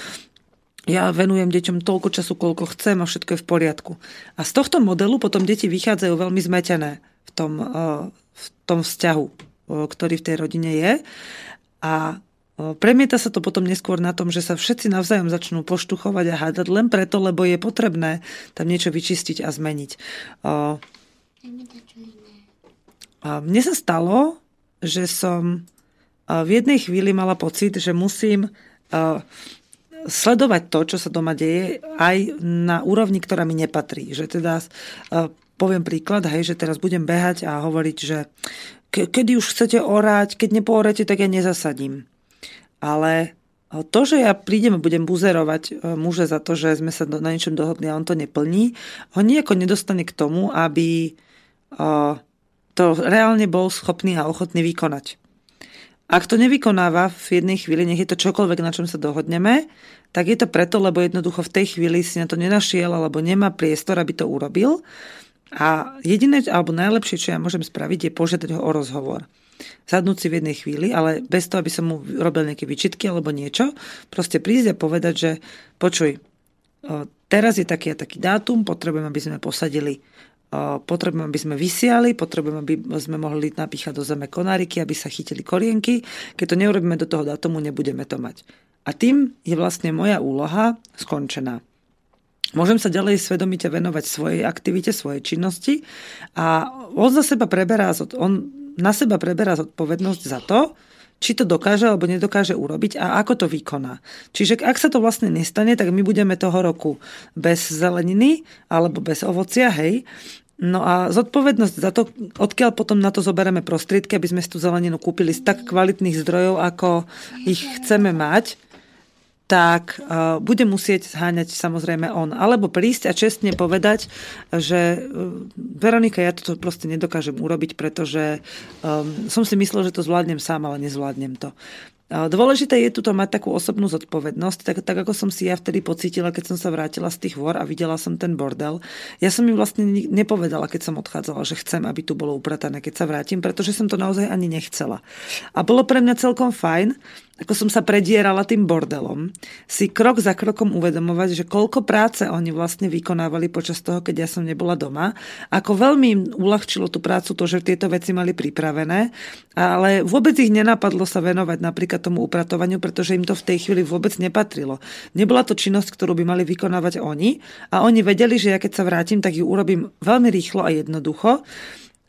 ja venujem deťom toľko času, koľko chcem a všetko je v poriadku. A z tohto modelu potom deti vychádzajú veľmi zmetené v tom, eh, v tom vzťahu, eh, ktorý v tej rodine je. A eh, Premieta sa to potom neskôr na tom, že sa všetci navzájom začnú poštuchovať a hádať len preto, lebo je potrebné tam niečo vyčistiť a zmeniť. A mne sa stalo že som v jednej chvíli mala pocit, že musím sledovať to, čo sa doma deje, aj na úrovni, ktorá mi nepatrí. Že teda poviem príklad, hej, že teraz budem behať a hovoriť, že ke, kedy už chcete orať, keď nepoorete, tak ja nezasadím. Ale to, že ja prídem a budem buzerovať muže za to, že sme sa na niečom dohodli a on to neplní, ho nejako nedostane k tomu, aby to reálne bol schopný a ochotný vykonať. Ak to nevykonáva v jednej chvíli, nech je to čokoľvek, na čom sa dohodneme, tak je to preto, lebo jednoducho v tej chvíli si na to nenašiel alebo nemá priestor, aby to urobil. A jediné alebo najlepšie, čo ja môžem spraviť, je požiadať ho o rozhovor. Sadnúť si v jednej chvíli, ale bez toho, aby som mu robil nejaké vyčitky alebo niečo, proste prísť a povedať, že počuj, teraz je taký a taký dátum, potrebujem, aby sme posadili potrebujem, aby sme vysiali, potrebujem, aby sme mohli napíchať do zeme konáriky, aby sa chytili korienky. Keď to neurobíme do toho datumu, nebudeme to mať. A tým je vlastne moja úloha skončená. Môžem sa ďalej svedomite venovať svojej aktivite, svojej činnosti a on za seba preberá, on na seba preberá zodpovednosť za to, či to dokáže alebo nedokáže urobiť a ako to vykoná. Čiže ak sa to vlastne nestane, tak my budeme toho roku bez zeleniny alebo bez ovocia, hej. No a zodpovednosť za to, odkiaľ potom na to zoberieme prostriedky, aby sme tú zeleninu kúpili z tak kvalitných zdrojov, ako ich chceme mať, tak uh, bude musieť zháňať samozrejme on. Alebo prísť a čestne povedať, že uh, Veronika, ja to proste nedokážem urobiť, pretože um, som si myslel, že to zvládnem sám, ale nezvládnem to. Dôležité je tu to mať takú osobnú zodpovednosť, tak, tak ako som si ja vtedy pocítila, keď som sa vrátila z tých vor a videla som ten bordel. Ja som im vlastne nepovedala, keď som odchádzala, že chcem, aby tu bolo upratané, keď sa vrátim, pretože som to naozaj ani nechcela. A bolo pre mňa celkom fajn, ako som sa predierala tým bordelom, si krok za krokom uvedomovať, že koľko práce oni vlastne vykonávali počas toho, keď ja som nebola doma, ako veľmi im uľahčilo tú prácu to, že tieto veci mali pripravené, ale vôbec ich nenapadlo sa venovať napríklad tomu upratovaniu, pretože im to v tej chvíli vôbec nepatrilo. Nebola to činnosť, ktorú by mali vykonávať oni a oni vedeli, že ja keď sa vrátim, tak ju urobím veľmi rýchlo a jednoducho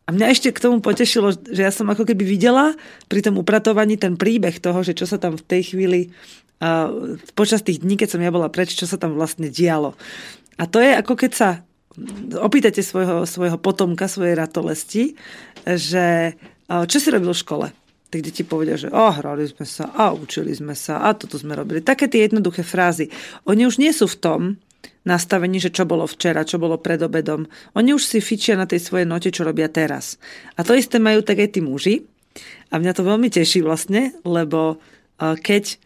a mňa ešte k tomu potešilo, že ja som ako keby videla pri tom upratovaní ten príbeh toho, že čo sa tam v tej chvíli uh, počas tých dní, keď som ja bola preč, čo sa tam vlastne dialo. A to je ako keď sa opýtate svojho, svojho potomka, svojej ratolesti, že uh, čo si robil v škole? Tak deti povedia, že oh, hrali sme sa a učili sme sa a toto sme robili. Také tie jednoduché frázy. Oni už nie sú v tom, nastavení, že čo bolo včera, čo bolo pred obedom. Oni už si fičia na tej svojej note, čo robia teraz. A to isté majú tak aj tí muži. A mňa to veľmi teší vlastne, lebo keď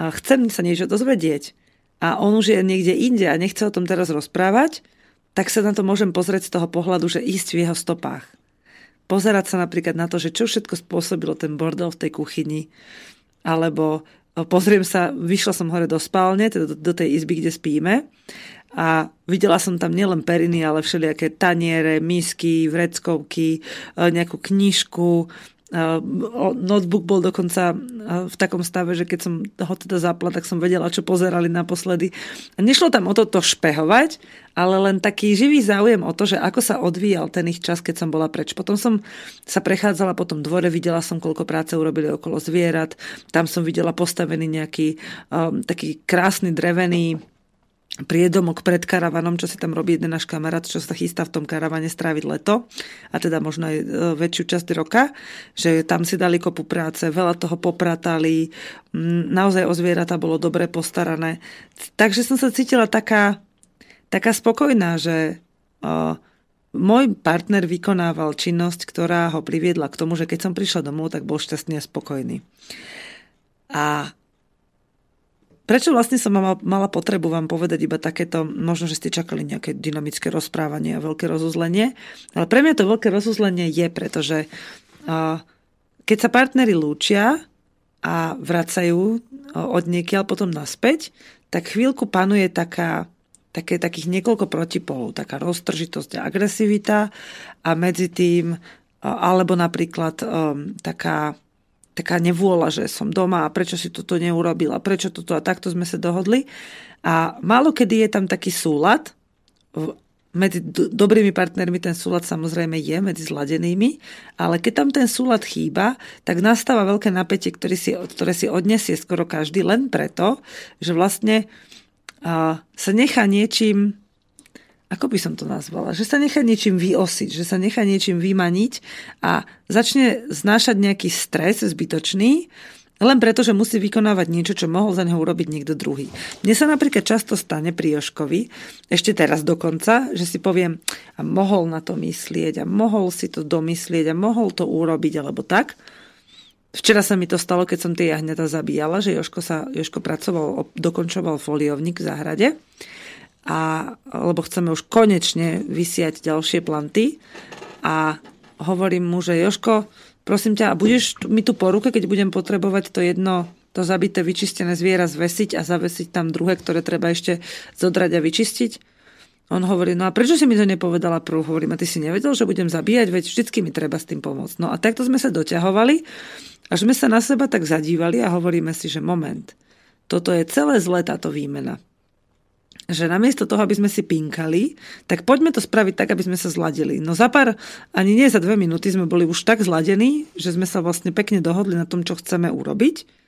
chcem sa niečo dozvedieť a on už je niekde inde a nechce o tom teraz rozprávať, tak sa na to môžem pozrieť z toho pohľadu, že ísť v jeho stopách. Pozerať sa napríklad na to, že čo všetko spôsobilo ten bordel v tej kuchyni, alebo pozriem sa, vyšla som hore do spálne, teda do, do tej izby, kde spíme a videla som tam nielen periny, ale všelijaké taniere, misky, vreckovky, e, nejakú knižku, e, notebook bol dokonca e, v takom stave, že keď som ho teda zapla, tak som vedela, čo pozerali naposledy. A nešlo tam o toto špehovať, ale len taký živý záujem o to, že ako sa odvíjal ten ich čas, keď som bola preč. Potom som sa prechádzala po tom dvore, videla som, koľko práce urobili okolo zvierat. Tam som videla postavený nejaký um, taký krásny drevený priedomok pred karavanom, čo si tam robí jeden náš kamarát, čo sa chystá v tom karavane stráviť leto a teda možno aj e, väčšiu časť roka, že tam si dali kopu práce, veľa toho popratali, naozaj o zvieratá bolo dobre postarané. Takže som sa cítila taká, taká spokojná, že o, môj partner vykonával činnosť, ktorá ho priviedla k tomu, že keď som prišla domov, tak bol šťastný a spokojný. A Prečo vlastne som mala, mala potrebu vám povedať iba takéto, možno, že ste čakali nejaké dynamické rozprávanie a veľké rozuzlenie, ale pre mňa to veľké rozuzlenie je, pretože uh, keď sa partnery lúčia a vracajú od niekiaľ potom naspäť, tak chvíľku panuje taká, také, takých niekoľko protipolov, taká roztržitosť a agresivita a medzi tým, alebo napríklad um, taká taká nevôľa, že som doma a prečo si toto neurobila, prečo toto a takto sme sa dohodli. A málo kedy je tam taký súlad medzi do, dobrými partnermi ten súlad samozrejme je, medzi zladenými, ale keď tam ten súlad chýba, tak nastáva veľké napätie, ktoré si, ktoré si odnesie skoro každý len preto, že vlastne sa nechá niečím ako by som to nazvala, že sa nechá niečím vyosiť, že sa nechá niečím vymaniť a začne znášať nejaký stres zbytočný, len preto, že musí vykonávať niečo, čo mohol za neho urobiť niekto druhý. Mne sa napríklad často stane pri Joškovi, ešte teraz dokonca, že si poviem, a mohol na to myslieť, a mohol si to domyslieť, a mohol to urobiť, alebo tak. Včera sa mi to stalo, keď som tie jahňata zabíjala, že Joško, sa, Joško pracoval, dokončoval foliovník v záhrade, a, lebo chceme už konečne vysiať ďalšie planty a hovorím mu, že Joško, prosím ťa, a budeš mi tu po ruke, keď budem potrebovať to jedno to zabité, vyčistené zviera zvesiť a zavesiť tam druhé, ktoré treba ešte zodrať a vyčistiť? On hovorí, no a prečo si mi to nepovedala prv? Hovorím, a ty si nevedel, že budem zabíjať, veď vždycky mi treba s tým pomôcť. No a takto sme sa doťahovali, až sme sa na seba tak zadívali a hovoríme si, že moment, toto je celé zlé táto výmena že namiesto toho, aby sme si pinkali, tak poďme to spraviť tak, aby sme sa zladili. No za pár, ani nie za dve minúty sme boli už tak zladení, že sme sa vlastne pekne dohodli na tom, čo chceme urobiť.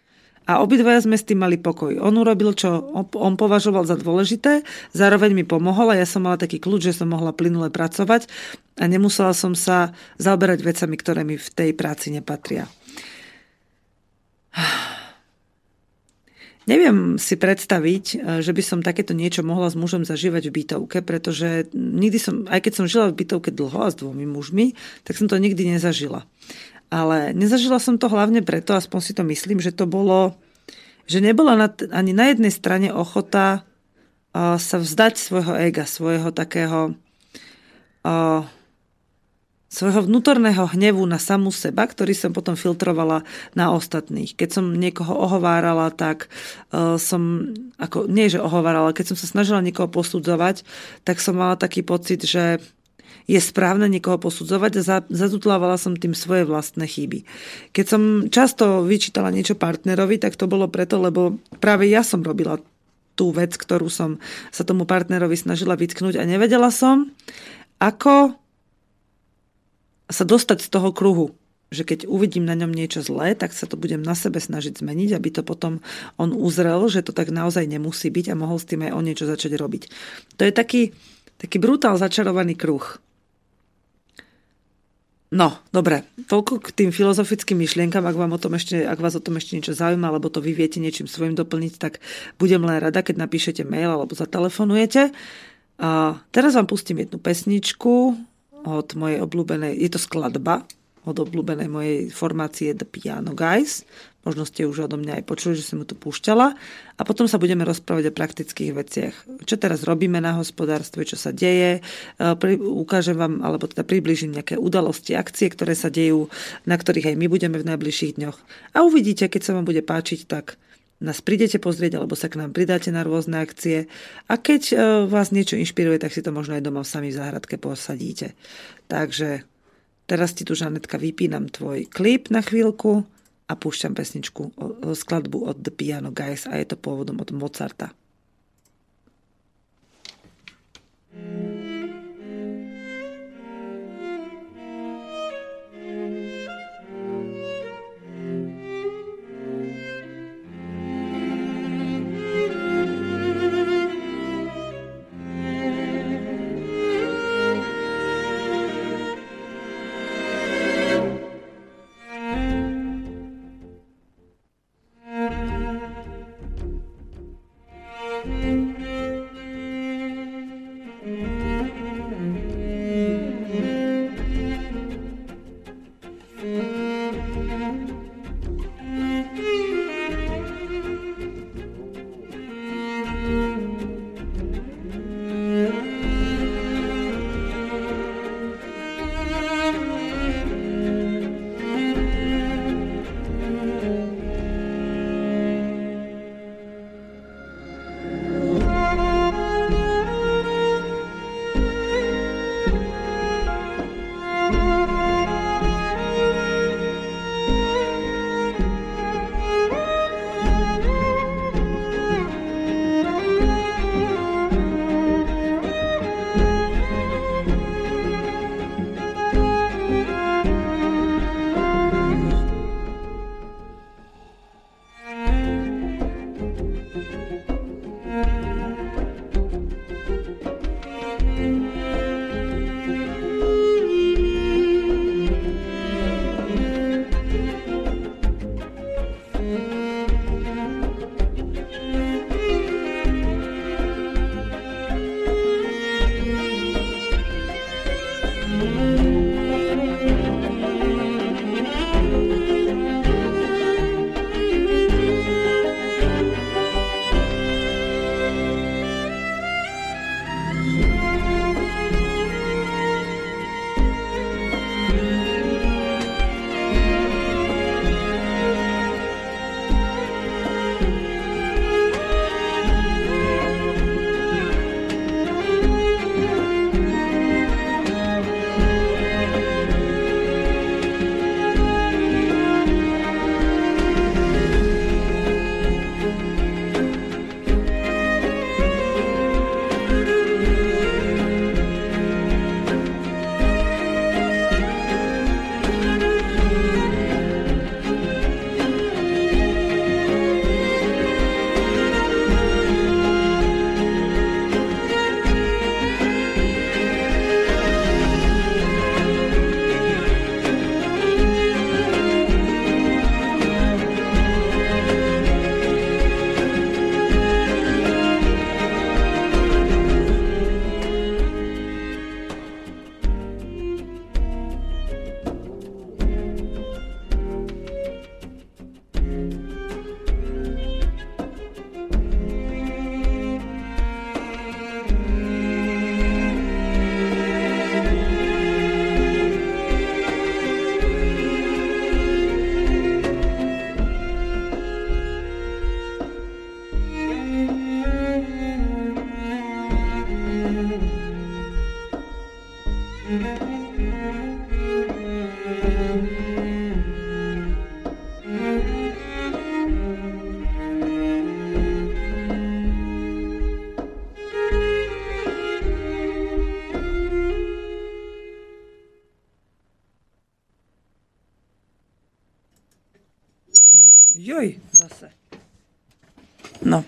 A obidvaja sme s tým mali pokoj. On urobil, čo on považoval za dôležité, zároveň mi pomohol a ja som mala taký kľúč, že som mohla plynule pracovať a nemusela som sa zaoberať vecami, ktoré mi v tej práci nepatria. Neviem si predstaviť, e, že by som takéto niečo mohla s mužom zažívať v bytovke, pretože nikdy som, aj keď som žila v bytovke dlho a s dvomi mužmi, tak som to nikdy nezažila. Ale nezažila som to hlavne preto, aspoň si to myslím, že to bolo, že nebola na, ani na jednej strane ochota uh, sa vzdať svojho ega, svojho takého uh, svojho vnútorného hnevu na samú seba, ktorý som potom filtrovala na ostatných. Keď som niekoho ohovárala, tak uh, som, ako, nie že ohovárala, keď som sa snažila niekoho posudzovať, tak som mala taký pocit, že je správne niekoho posudzovať a zatutlávala som tým svoje vlastné chyby. Keď som často vyčítala niečo partnerovi, tak to bolo preto, lebo práve ja som robila tú vec, ktorú som sa tomu partnerovi snažila vytknúť a nevedela som, ako sa dostať z toho kruhu že keď uvidím na ňom niečo zlé, tak sa to budem na sebe snažiť zmeniť, aby to potom on uzrel, že to tak naozaj nemusí byť a mohol s tým aj on niečo začať robiť. To je taký, taký brutál začarovaný kruh. No, dobre, toľko k tým filozofickým myšlienkam, ak, vám o tom ešte, ak vás o tom ešte niečo zaujíma, alebo to vy viete niečím svojim doplniť, tak budem len rada, keď napíšete mail alebo zatelefonujete. A teraz vám pustím jednu pesničku, od mojej obľúbenej, je to skladba od obľúbenej mojej formácie The Piano Guys. Možno ste už odo mňa aj počuli, že som mu to púšťala. A potom sa budeme rozprávať o praktických veciach. Čo teraz robíme na hospodárstve, čo sa deje. E, ukážem vám, alebo teda približím nejaké udalosti, akcie, ktoré sa dejú, na ktorých aj my budeme v najbližších dňoch. A uvidíte, keď sa vám bude páčiť, tak nás prídete pozrieť, alebo sa k nám pridáte na rôzne akcie. A keď e, vás niečo inšpiruje, tak si to možno aj doma sami v záhradke posadíte. Takže teraz ti tu, Žanetka, vypínam tvoj klip na chvíľku a púšťam pesničku, skladbu od The Piano Guys a je to pôvodom od Mozarta. thank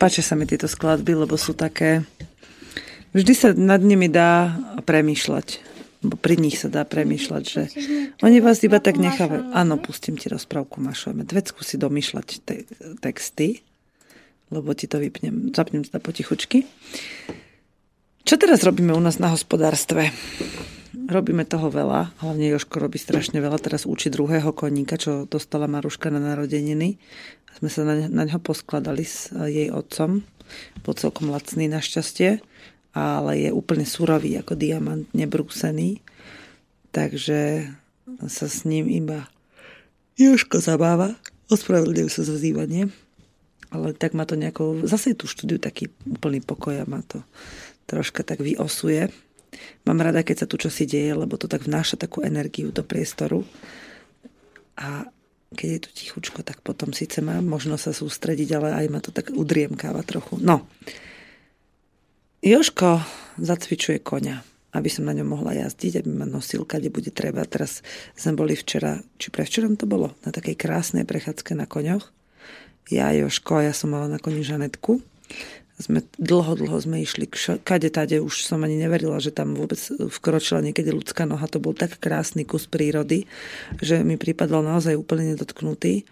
páčia sa mi tieto skladby, lebo sú také... Vždy sa nad nimi dá premýšľať. Bo pri nich sa dá premýšľať, že oni vás iba tak nechávajú. Áno, pustím ti rozprávku Mašo Medvecku si domýšľať te- texty, lebo ti to vypnem, zapnem teda potichučky. Čo teraz robíme u nás na hospodárstve? Robíme toho veľa, hlavne Joško robí strašne veľa, teraz učí druhého koníka, čo dostala Maruška na narodeniny. Sme sa na, na ňo poskladali s jej otcom, bol celkom lacný našťastie ale je úplne surový ako diamant, nebrúsený. Takže sa s ním iba Joško zabáva. Ospravedlňujem sa za zývanie. Ale tak ma to nejako... Zase tu štúdiu taký úplný pokoj a ma to troška tak vyosuje. Mám rada, keď sa tu čosi deje, lebo to tak vnáša takú energiu do priestoru. A keď je tu tichučko, tak potom síce mám možno sa sústrediť, ale aj ma to tak udriemkáva trochu. No, Joško zacvičuje koňa, aby som na ňom mohla jazdiť, aby ma nosil, kde bude treba. Teraz sme boli včera, či prevčerom to bolo, na takej krásnej prechádzke na koňoch. Ja, Joško, ja som mala na koni Žanetku. Sme dlho, dlho sme išli, kade tade, už som ani neverila, že tam vôbec vkročila niekedy ľudská noha. To bol tak krásny kus prírody, že mi prípadal naozaj úplne nedotknutý.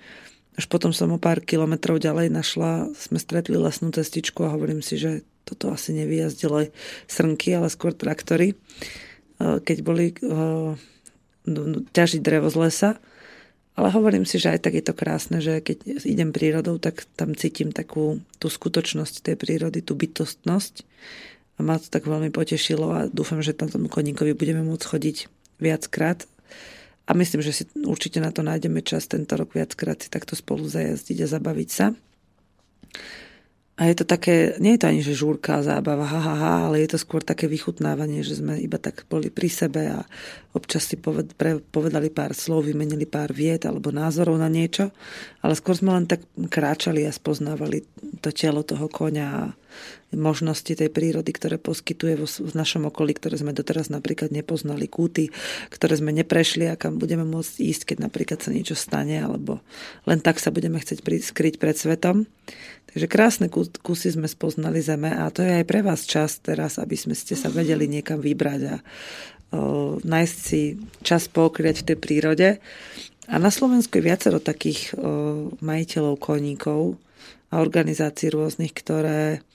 Až potom som o pár kilometrov ďalej našla, sme stretli lesnú cestičku a hovorím si, že toto asi nevyjazdili srnky, ale skôr traktory, keď boli ťažiť drevo z lesa. Ale hovorím si, že aj tak je to krásne, že keď idem prírodou, tak tam cítim takú tú skutočnosť tej prírody, tú bytostnosť. A ma to tak veľmi potešilo a dúfam, že tam tomu koníkovi budeme môcť chodiť viackrát. A myslím, že si určite na to nájdeme čas tento rok viackrát si takto spolu zajazdiť a zabaviť sa. A je to také, nie je to ani že žúrka, zábava, ha, ha, ha, ale je to skôr také vychutnávanie, že sme iba tak boli pri sebe a občas si povedali pár slov, vymenili pár viet alebo názorov na niečo, ale skôr sme len tak kráčali a spoznávali to telo toho koňa a možnosti tej prírody, ktoré poskytuje vo, v našom okolí, ktoré sme doteraz napríklad nepoznali, kúty, ktoré sme neprešli a kam budeme môcť ísť, keď napríklad sa niečo stane, alebo len tak sa budeme chcieť skryť pred svetom. Takže krásne kusy sme spoznali zeme a to je aj pre vás čas teraz, aby sme ste sa vedeli niekam vybrať a o, nájsť si čas pokryť v tej prírode. A na Slovensku je viacero takých o, majiteľov koníkov a organizácií rôznych, ktoré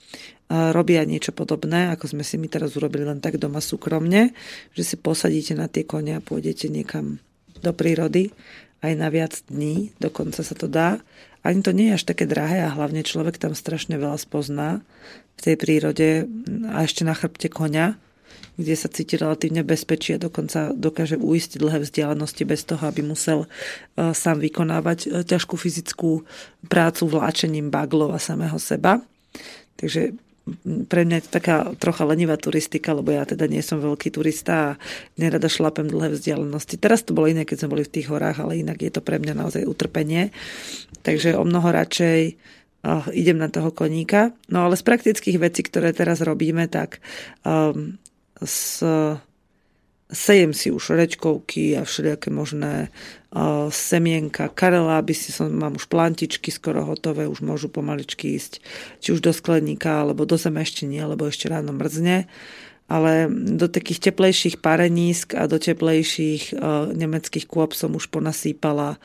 robia niečo podobné, ako sme si my teraz urobili len tak doma súkromne, že si posadíte na tie kone a pôjdete niekam do prírody aj na viac dní, dokonca sa to dá. Ani to nie je až také drahé a hlavne človek tam strašne veľa spozná v tej prírode a ešte na chrbte konia, kde sa cíti relatívne bezpečí a dokonca dokáže uistiť dlhé vzdialenosti bez toho, aby musel e, sám vykonávať e, ťažkú fyzickú prácu vláčením baglov a samého seba. Takže pre mňa je to taká trocha lenivá turistika, lebo ja teda nie som veľký turista a nerada šlapem dlhé vzdialenosti. Teraz to bolo iné, keď sme boli v tých horách, ale inak je to pre mňa naozaj utrpenie. Takže o mnoho radšej uh, idem na toho koníka. No ale z praktických vecí, ktoré teraz robíme, tak um, s sejem si už rečkovky a všelijaké možné uh, semienka, karela, aby si som, mám už plantičky skoro hotové, už môžu pomaličky ísť či už do skleníka, alebo do zeme ešte nie, lebo ešte ráno mrzne. Ale do takých teplejších parenísk a do teplejších uh, nemeckých kôp som už ponasýpala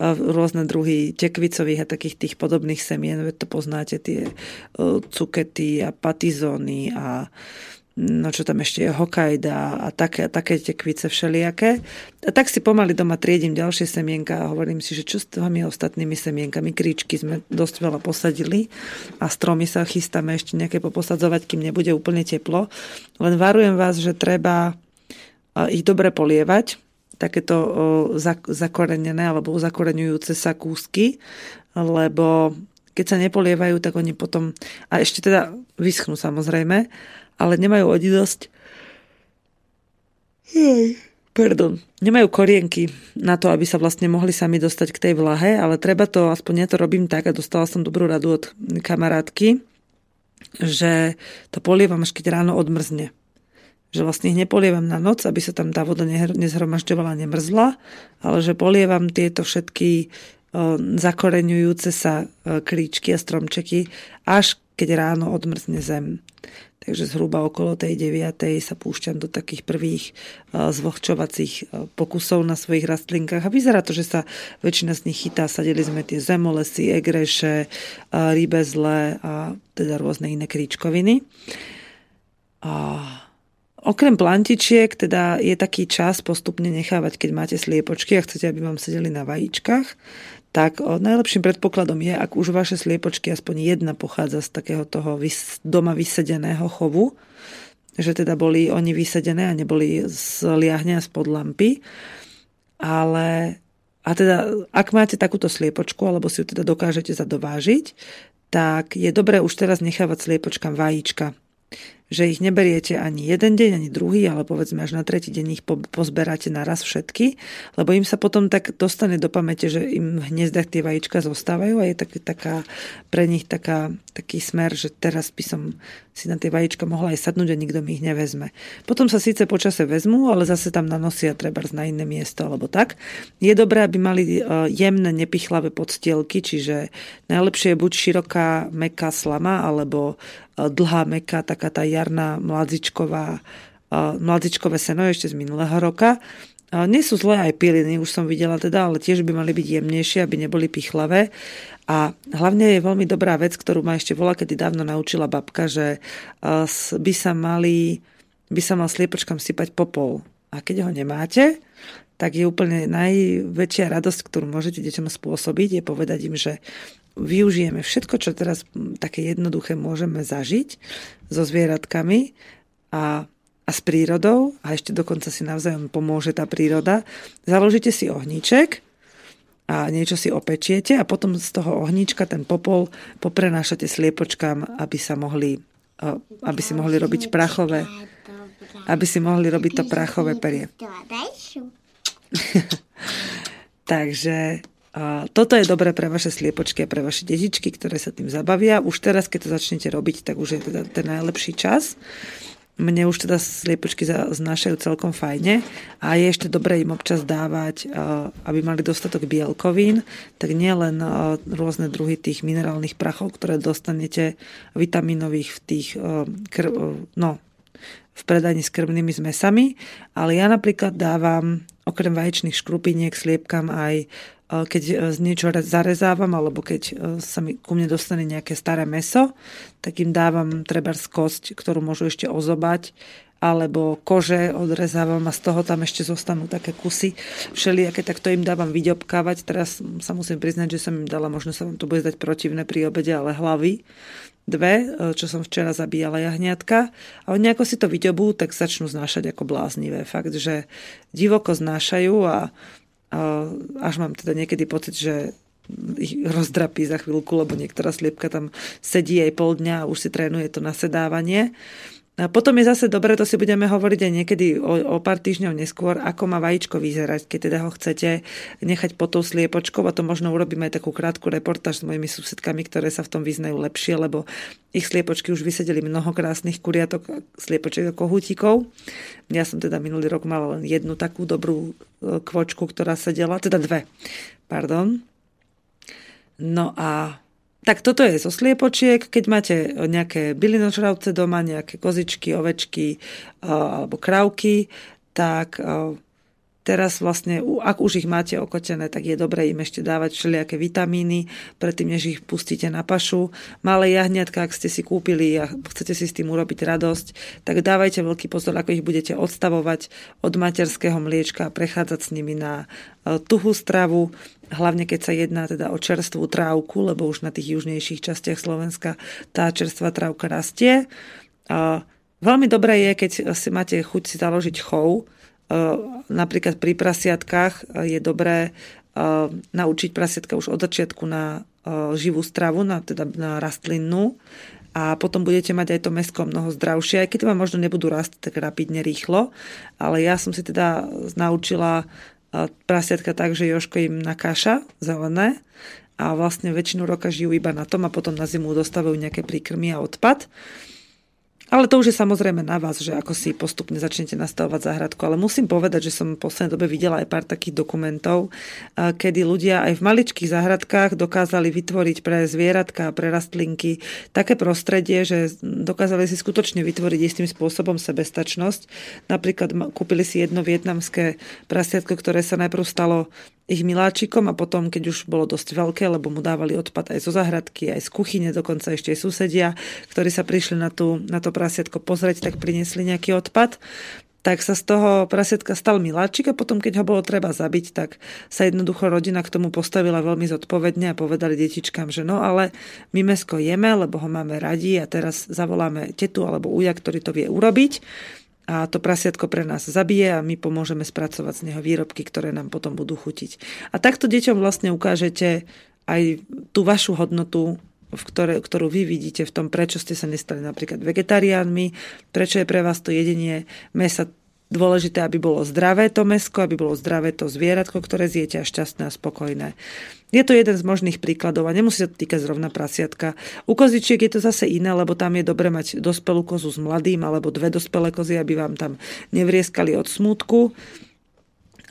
rôzne druhy tekvicových a takých tých podobných semien, veď to poznáte, tie uh, cukety a patizóny a uh, no čo tam ešte je, Hokkaida a také, také tekvice všelijaké. A tak si pomaly doma triedím ďalšie semienka a hovorím si, že čo s tými ostatnými semienkami, kríčky sme dosť veľa posadili a stromy sa chystáme ešte nejaké poposadzovať, kým nebude úplne teplo. Len varujem vás, že treba ich dobre polievať, takéto zakorenené alebo zakoreňujúce sa kúsky, lebo keď sa nepolievajú, tak oni potom, a ešte teda vyschnú samozrejme, ale nemajú oni dosť pardon, nemajú korienky na to, aby sa vlastne mohli sami dostať k tej vlahe, ale treba to, aspoň ja to robím tak a dostala som dobrú radu od kamarátky, že to polievam až keď ráno odmrzne. Že vlastne ich nepolievam na noc, aby sa tam tá voda nezhromažďovala, nemrzla, ale že polievam tieto všetky zakoreňujúce sa kríčky a stromčeky až keď ráno odmrzne zem. Takže zhruba okolo tej 9. sa púšťam do takých prvých zvlhčovacích pokusov na svojich rastlinkách a vyzerá to, že sa väčšina z nich chytá. Sadili sme tie zemolesy, egreše, rybezle a teda rôzne iné kríčkoviny. A Okrem plantičiek teda je taký čas postupne nechávať, keď máte sliepočky a chcete, aby vám sedeli na vajíčkach, tak najlepším predpokladom je, ak už vaše sliepočky aspoň jedna pochádza z takého toho doma vysedeného chovu, že teda boli oni vysedené a neboli z liahňa spod lampy. Ale a teda, ak máte takúto sliepočku, alebo si ju teda dokážete zadovážiť, tak je dobré už teraz nechávať sliepočkám vajíčka že ich neberiete ani jeden deň, ani druhý, ale povedzme až na tretí deň ich pozberáte naraz všetky, lebo im sa potom tak dostane do pamäte, že im v hniezdach tie vajíčka zostávajú a je tak, taká, pre nich taká, taký smer, že teraz by som si na tie vajíčka mohla aj sadnúť a nikto mi ich nevezme. Potom sa síce počase vezmú, ale zase tam nanosia treba na iné miesto alebo tak. Je dobré, aby mali e, jemné, nepichlavé podstielky, čiže najlepšie je buď široká, meká slama, alebo dlhá, meká, taká tá jarná mladzičková, mladzičkové seno ešte z minulého roka. Nie sú zlé aj piliny, už som videla teda, ale tiež by mali byť jemnejšie, aby neboli pichlavé. A hlavne je veľmi dobrá vec, ktorú ma ešte vola, kedy dávno naučila babka, že by sa mali, by sa mal sliepočkám sypať popol. A keď ho nemáte, tak je úplne najväčšia radosť, ktorú môžete deťom spôsobiť, je povedať im, že využijeme všetko, čo teraz také jednoduché môžeme zažiť so zvieratkami a, a s prírodou a ešte dokonca si navzájom pomôže tá príroda. Založíte si ohníček a niečo si opečiete a potom z toho ohníčka ten popol poprenášate sliepočkám, aby sa mohli aby si mohli robiť prachové aby si mohli robiť to prachové perie. Takže a toto je dobré pre vaše sliepočky a pre vaše detičky, ktoré sa tým zabavia. Už teraz, keď to začnete robiť, tak už je teda ten najlepší čas. Mne už teda sliepočky znášajú celkom fajne a je ešte dobré im občas dávať, aby mali dostatok bielkovín, tak nielen rôzne druhy tých minerálnych prachov, ktoré dostanete vitaminových v tých, no, v predaní s krmnými zmesami, ale ja napríklad dávam okrem vaječných škrupiniek sliepkam aj keď niečo zarezávam, alebo keď sa mi ku mne dostane nejaké staré meso, tak im dávam treba kosť, ktorú môžu ešte ozobať, alebo kože odrezávam a z toho tam ešte zostanú také kusy všelijaké, tak to im dávam vyďobkávať. Teraz sa musím priznať, že som im dala, možno sa vám to bude zdať protivné pri obede, ale hlavy dve, čo som včera zabíjala jahňatka a oni ako si to vyďobú, tak začnú znášať ako bláznivé. Fakt, že divoko znášajú a až mám teda niekedy pocit, že ich rozdrapí za chvíľku, lebo niektorá sliepka tam sedí aj pol dňa a už si trénuje to nasedávanie. A potom je zase dobre, to si budeme hovoriť aj niekedy o, o pár týždňov neskôr, ako má vajíčko vyzerať, keď teda ho chcete nechať pod tou sliepočkou a to možno urobíme aj takú krátku reportáž s mojimi susedkami, ktoré sa v tom vyznajú lepšie, lebo ich sliepočky už vysedeli mnoho krásnych kuriatok, sliepoček a kohútikov. Ja som teda minulý rok mala len jednu takú dobrú e, kvočku, ktorá sedela, teda dve, pardon. No a tak toto je zo sliepočiek. Keď máte nejaké bylinožravce doma, nejaké kozičky, ovečky alebo krávky, tak teraz vlastne, ak už ich máte okotené, tak je dobré im ešte dávať všelijaké vitamíny, predtým, než ich pustíte na pašu. Malé jahňatka, ak ste si kúpili a chcete si s tým urobiť radosť, tak dávajte veľký pozor, ako ich budete odstavovať od materského mliečka a prechádzať s nimi na tuhú stravu, hlavne keď sa jedná teda o čerstvú trávku, lebo už na tých južnejších častiach Slovenska tá čerstvá trávka rastie. Veľmi dobré je, keď si máte chuť si založiť chov, Eh, napríklad pri prasiatkách je dobré eh, naučiť prasiatka už od začiatku na živú stravu, na, teda na rastlinnú a potom budete mať aj to mesko mnoho zdravšie, aj keď vám možno nebudú rásť tak rapidne rýchlo, ale ja som si teda naučila prasiatka tak, že Joško im nakáša zelené a vlastne väčšinu roka žijú iba na tom a potom na zimu dostávajú nejaké príkrmy a odpad. Ale to už je samozrejme na vás, že ako si postupne začnete nastavovať záhradku. Ale musím povedať, že som v poslednej dobe videla aj pár takých dokumentov, kedy ľudia aj v maličkých záhradkách dokázali vytvoriť pre zvieratka, pre rastlinky také prostredie, že dokázali si skutočne vytvoriť istým spôsobom sebestačnosť. Napríklad kúpili si jedno vietnamské prasiatko, ktoré sa najprv stalo ich miláčikom a potom, keď už bolo dosť veľké, lebo mu dávali odpad aj zo zahradky, aj z kuchyne, dokonca ešte aj susedia, ktorí sa prišli na, tú, na to prasiatko pozrieť, tak priniesli nejaký odpad. Tak sa z toho prasiatka stal miláčik a potom, keď ho bolo treba zabiť, tak sa jednoducho rodina k tomu postavila veľmi zodpovedne a povedali detičkám, že no ale my mesko jeme, lebo ho máme radi a teraz zavoláme tetu alebo uja, ktorý to vie urobiť a to prasiatko pre nás zabije a my pomôžeme spracovať z neho výrobky, ktoré nám potom budú chutiť. A takto deťom vlastne ukážete aj tú vašu hodnotu, v ktoré, ktorú vy vidíte v tom, prečo ste sa nestali napríklad vegetariánmi, prečo je pre vás to jedenie mesa dôležité, aby bolo zdravé to mesko, aby bolo zdravé to zvieratko, ktoré zjete a šťastné a spokojné. Je to jeden z možných príkladov a nemusí sa to týkať zrovna prasiatka. U kozičiek je to zase iné, lebo tam je dobre mať dospelú kozu s mladým alebo dve dospelé kozy, aby vám tam nevrieskali od smútku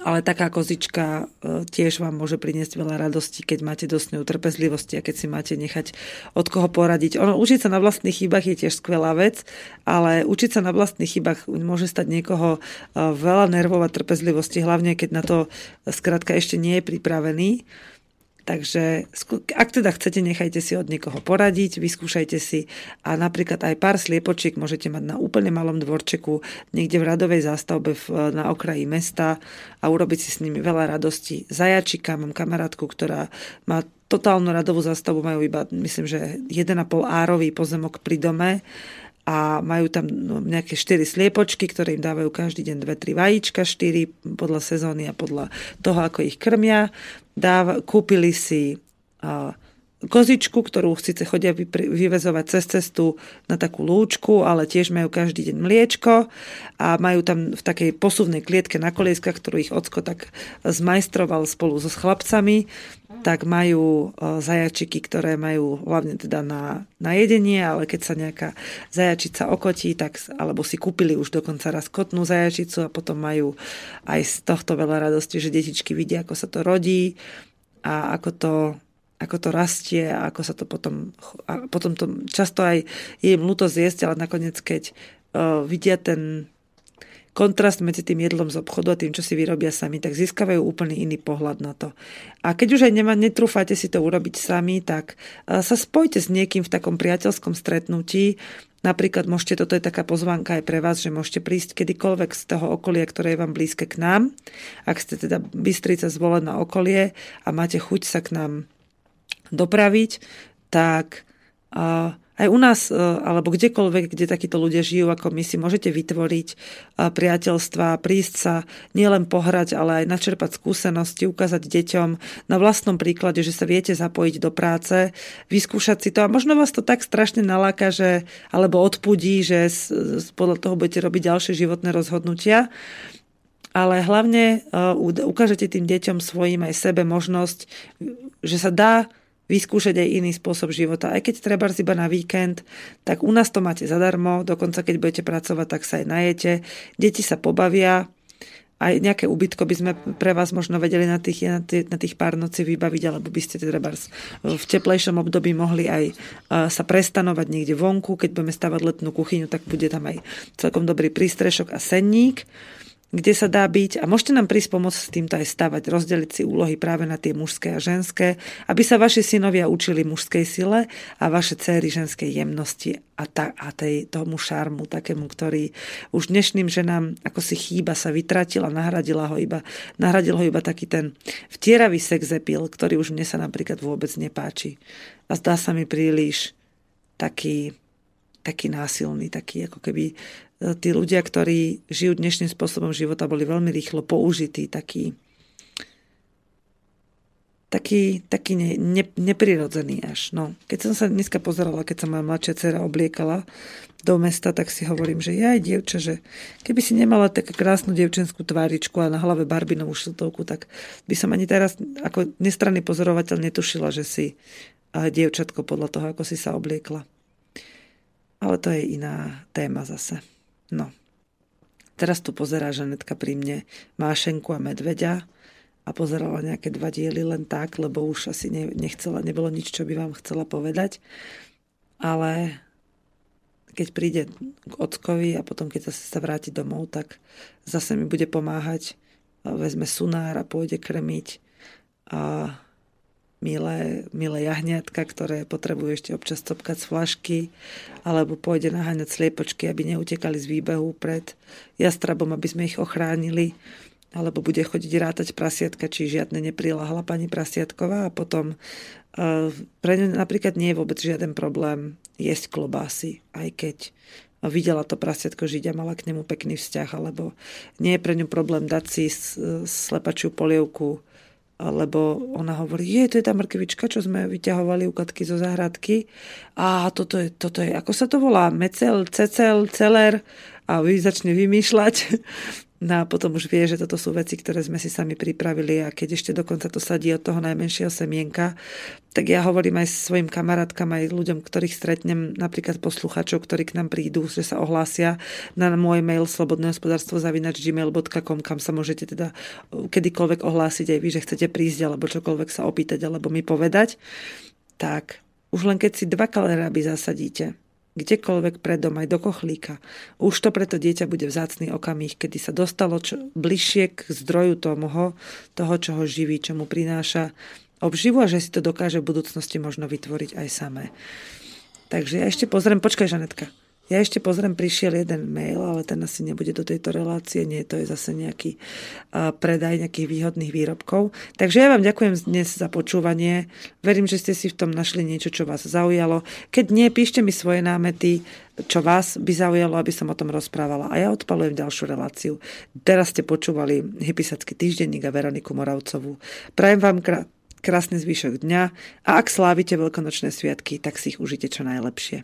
ale taká kozička e, tiež vám môže priniesť veľa radosti, keď máte dosť trpezlivosti a keď si máte nechať od koho poradiť. Ono, učiť sa na vlastných chybách je tiež skvelá vec, ale učiť sa na vlastných chybách môže stať niekoho e, veľa nervov a trpezlivosti, hlavne keď na to skrátka ešte nie je pripravený. Takže ak teda chcete, nechajte si od niekoho poradiť, vyskúšajte si a napríklad aj pár sliepočiek môžete mať na úplne malom dvorčeku, niekde v radovej zástavbe na okraji mesta a urobiť si s nimi veľa radosti. Zajačika, mám kamarátku, ktorá má totálnu radovú zástavu, majú iba, myslím, že 1,5 árový pozemok pri dome a majú tam no, nejaké 4 sliepočky, ktoré im dávajú každý deň 2-3 vajíčka, 4 podľa sezóny a podľa toho, ako ich krmia. Dáva, kúpili si a, kozičku, ktorú síce chodia vyvezovať cez cestu na takú lúčku, ale tiež majú každý deň mliečko a majú tam v takej posuvnej klietke na kolieskach, ktorú ich ocko tak zmajstroval spolu so chlapcami, tak majú e, zajačiky, ktoré majú hlavne teda na, na jedenie, ale keď sa nejaká zajačica okotí, tak, alebo si kúpili už dokonca raz kotnú zajačicu a potom majú aj z tohto veľa radosti, že detičky vidia, ako sa to rodí a ako to ako to rastie a ako sa to potom... A potom to často aj je im ľúto zjesť, ale nakoniec, keď vidia ten kontrast medzi tým jedlom z obchodu a tým, čo si vyrobia sami, tak získavajú úplne iný pohľad na to. A keď už aj nema, netrúfate si to urobiť sami, tak sa spojte s niekým v takom priateľskom stretnutí, Napríklad môžete, toto je taká pozvánka aj pre vás, že môžete prísť kedykoľvek z toho okolia, ktoré je vám blízke k nám. Ak ste teda Bystrica zvolená okolie a máte chuť sa k nám dopraviť, tak uh, aj u nás, e, alebo kdekoľvek, kde takíto ľudia žijú ako my, si môžete vytvoriť e, priateľstva, prísť sa nielen pohrať, ale aj načerpať skúsenosti, ukázať deťom na vlastnom príklade, že sa viete zapojiť do práce, vyskúšať si to. A možno vás to tak strašne naláka, že, alebo odpudí, že podľa toho budete robiť ďalšie životné rozhodnutia. Ale hlavne uh, ukážete tým deťom svojim aj sebe možnosť, že sa dá vyskúšať aj iný spôsob života. Aj keď treba iba na víkend, tak u nás to máte zadarmo, dokonca keď budete pracovať, tak sa aj najete. Deti sa pobavia, aj nejaké ubytko by sme pre vás možno vedeli na tých, na tých, na tých pár noci vybaviť, alebo by ste teda v teplejšom období mohli aj sa prestanovať niekde vonku. Keď budeme stavať letnú kuchyňu, tak bude tam aj celkom dobrý prístrešok a senník kde sa dá byť a môžete nám prísť pomôcť s týmto aj stavať, rozdeliť si úlohy práve na tie mužské a ženské, aby sa vaši synovia učili mužskej sile a vaše céry ženskej jemnosti a, ta, a tej, tomu šarmu, takému, ktorý už dnešným ženám ako si chýba, sa vytratil a nahradila ho iba, nahradil ho iba taký ten vtieravý sexepil, ktorý už mne sa napríklad vôbec nepáči. A zdá sa mi príliš taký, taký násilný, taký ako keby tí ľudia, ktorí žijú dnešným spôsobom života, boli veľmi rýchlo použití, taký, taký, taký ne, ne, neprirodzený až. No. Keď som sa dneska pozerala, keď sa moja mladšia dcera obliekala do mesta, tak si hovorím, že ja aj dievča, že keby si nemala takú krásnu dievčenskú tváričku a na hlave barbinovú šiltovku, tak by som ani teraz ako nestranný pozorovateľ netušila, že si dievčatko podľa toho, ako si sa obliekla. Ale to je iná téma zase. No. Teraz tu pozerá Žanetka pri mne Mášenku a Medveďa a pozerala nejaké dva diely len tak, lebo už asi nechcela, nebolo nič, čo by vám chcela povedať. Ale keď príde k ockovi a potom keď zase sa vráti domov, tak zase mi bude pomáhať, vezme sunár a pôjde krmiť a milé, milé jahňatka, ktoré potrebujú ešte občas copkať z flašky, alebo pôjde naháňať sliepočky, aby neutekali z výbehu pred jastrabom, aby sme ich ochránili, alebo bude chodiť rátať prasiatka, či žiadne neprilahla pani prasiatková. A potom uh, pre ňu napríklad nie je vôbec žiaden problém jesť klobásy, aj keď videla to prasiatko žiť a mala k nemu pekný vzťah, alebo nie je pre ňu problém dať si slepačiu polievku lebo ona hovorí, je, to je tá mrkvička, čo sme vyťahovali u Katky zo zahradky. A toto je, toto je, ako sa to volá, mecel, cecel, celer a vy začne vymýšľať. No a potom už vie, že toto sú veci, ktoré sme si sami pripravili a keď ešte dokonca to sadí od toho najmenšieho semienka, tak ja hovorím aj svojim kamarátkam, aj ľuďom, ktorých stretnem, napríklad posluchačov, ktorí k nám prídu, že sa ohlásia na môj mail slobodnehospodárstvo zavinač gmail.com, kam sa môžete teda kedykoľvek ohlásiť aj vy, že chcete prísť alebo čokoľvek sa opýtať alebo mi povedať. Tak už len keď si dva kaleráby zasadíte, kdekoľvek pred dom, aj do kochlíka. Už to preto dieťa bude vzácný okamih, kedy sa dostalo čo, bližšie k zdroju toho, toho, čo ho živí, čo mu prináša obživu a že si to dokáže v budúcnosti možno vytvoriť aj samé. Takže ja ešte pozriem, počkaj Žanetka, ja ešte pozriem, prišiel jeden mail, ale ten asi nebude do tejto relácie. Nie, to je zase nejaký predaj nejakých výhodných výrobkov. Takže ja vám ďakujem dnes za počúvanie. Verím, že ste si v tom našli niečo, čo vás zaujalo. Keď nie, píšte mi svoje námety, čo vás by zaujalo, aby som o tom rozprávala. A ja odpalujem ďalšiu reláciu. Teraz ste počúvali Hypisacký týždenník a Veroniku Moravcovú. Prajem vám krát krásny zvyšok dňa a ak slávite veľkonočné sviatky, tak si ich užite čo najlepšie.